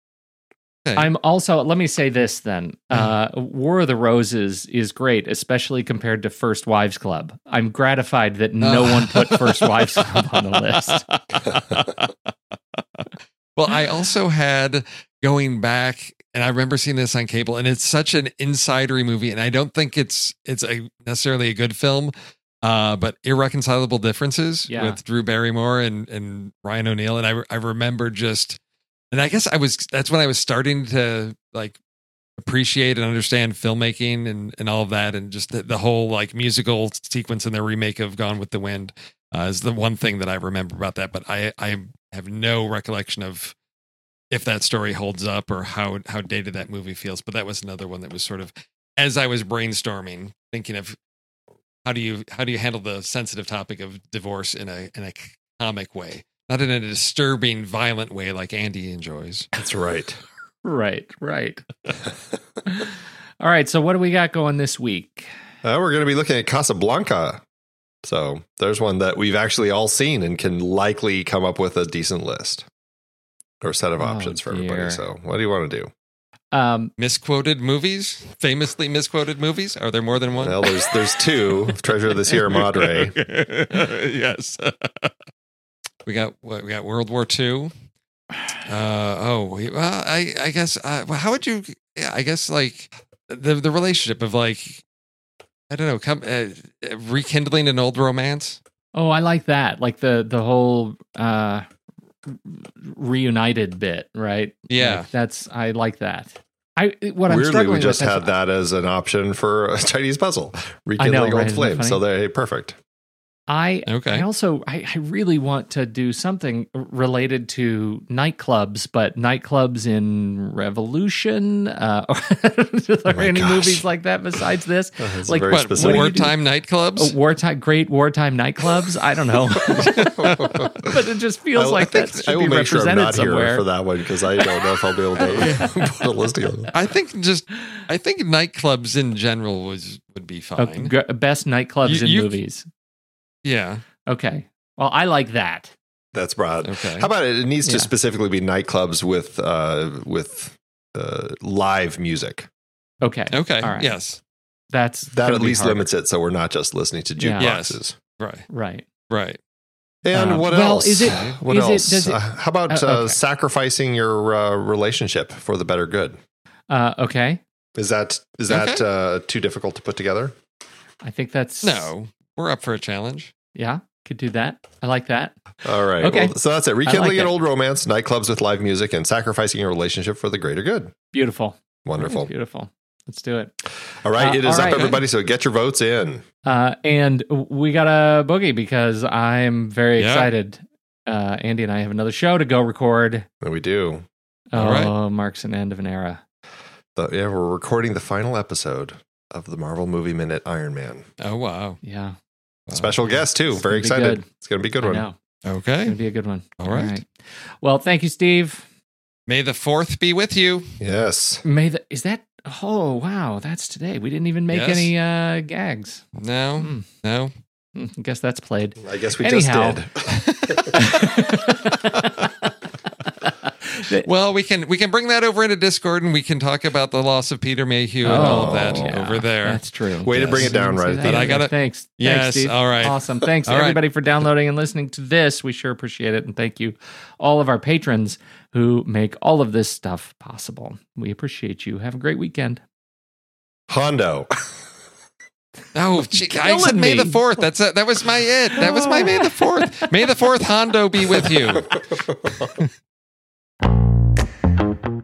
okay. I'm also, let me say this then. Uh, War of the Roses is great, especially compared to First Wives Club. I'm gratified that no one put First [laughs] Wives Club on the list. [laughs] well, I also had going back, and I remember seeing this on cable, and it's such an insidery movie, and I don't think it's it's a necessarily a good film. Uh, but irreconcilable differences Yeah. with Drew Barrymore and and Ryan O'Neal, and I I remember just, and I guess I was that's when I was starting to like appreciate and understand filmmaking and and all of that, and just the, the whole like musical sequence in the remake of Gone with the Wind uh, is the one thing that I remember about that. But I I have no recollection of if that story holds up or how how dated that movie feels. But that was another one that was sort of as I was brainstorming, thinking of how do you how do you handle the sensitive topic of divorce in a in a comic way, not in a disturbing, violent way like Andy enjoys. That's right. [laughs] right, right. [laughs] All right. So, what do we got going this week? Uh, we're going to be looking at Casablanca. So there's one that we've actually all seen and can likely come up with a decent list or set of Oh, options for everybody. So what do you want to do? Um, Misquoted movies, famously misquoted movies. Are there more than one? Well, there's there's two [laughs] Treasure of the Sierra Madre. yes. We got what we got World War II. Uh oh, well, I I guess uh, well, how would you? Yeah, I guess like the the relationship of like I don't know, come uh, rekindling an old romance. oh, I like that. Like the the whole uh, reunited bit, right? Yeah. Like, that's I like that. I what I'm Weirdly, struggling we just with, had that as an option for a [laughs] Chinese puzzle, I know, rekindling right? old flames. So funny? they perfect. I Okay. I also I, I really want to do something related to nightclubs, but nightclubs in Revolution. Uh, [laughs] are there Oh any gosh. movies like that besides this? [laughs] It's Like, very what- specific. what do you do? wartime nightclubs. Oh, wartime, great wartime nightclubs. I don't know, [laughs] but it just feels I, like I that should I will be make sure I'm represented not somewhere. here for that one because I don't know if I'll be able to put a list together. I think just I think nightclubs in general was would be fine. Okay, best nightclubs You- in you- movies. Yeah. Okay, well, I like that. That's broad. Okay. How about it? It needs to Yeah. specifically be nightclubs with uh, with uh, live music. Okay, Okay. All right. Yes. that's That at least harder. limits it, so we're not just listening to Yeah. jukeboxes. Yes. Right. Right. Right. And Uh, what well, else? is it- What is it- else? does it- uh, how about uh, uh, sacrificing your uh, relationship for the better good? Uh, okay, Is that is that Okay. uh, too difficult to put together? I think that's No, we're up for a challenge. Yeah, could do that. I like that. All right. Okay. Well, so that's it. Rekindling it. an old romance, nightclubs with live music, and sacrificing your relationship for the greater good. Beautiful. Wonderful. Beautiful. Let's do it. All right. Uh, it is all up, right. everybody. So get your votes in. Uh, and we got a boogie because I'm very Yeah. excited. Uh, Andy and I have another show to go record. And we do. Oh, All right. marks an end of an era. The, yeah, we're recording the final episode of the Marvel Movie Minute Iron Man. Oh wow. Yeah. Wow. Special guest, too. Very excited. It's going to be a good I one. know. It's Okay. going to be a good one. All right. Well, thank you, Steve. May the fourth be with you. Yes. May the, is that, oh, wow, that's today. We didn't even make Yes. any uh, gags. No. Hmm. No. Hmm, I guess that's played. I guess we Anyhow. just did. [laughs] [laughs] [laughs] Well, we can we can bring that over into Discord and we can talk about the loss of Peter Mayhew and all of that Oh, yeah, over there. That's true. Way to bring it down right see at that the I gotta- Thanks. Yes, Thanks, all right. Awesome. Thanks, All right. everybody, for downloading and listening to this. We sure appreciate it. And thank you, all of our patrons who make all of this stuff possible. We appreciate you. Have a great weekend. Hondo. Oh, [laughs] gee, I said May the fourth. That's a, that was my it. That was my May the fourth. May the fourth Hondo be with you. [laughs]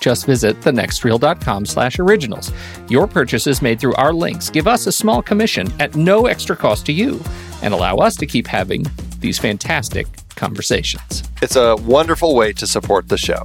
Just visit thenextreel.com slash originals. Your purchases made through our links give us a small commission at no extra cost to you and allow us to keep having these fantastic conversations. It's a wonderful way to support the show.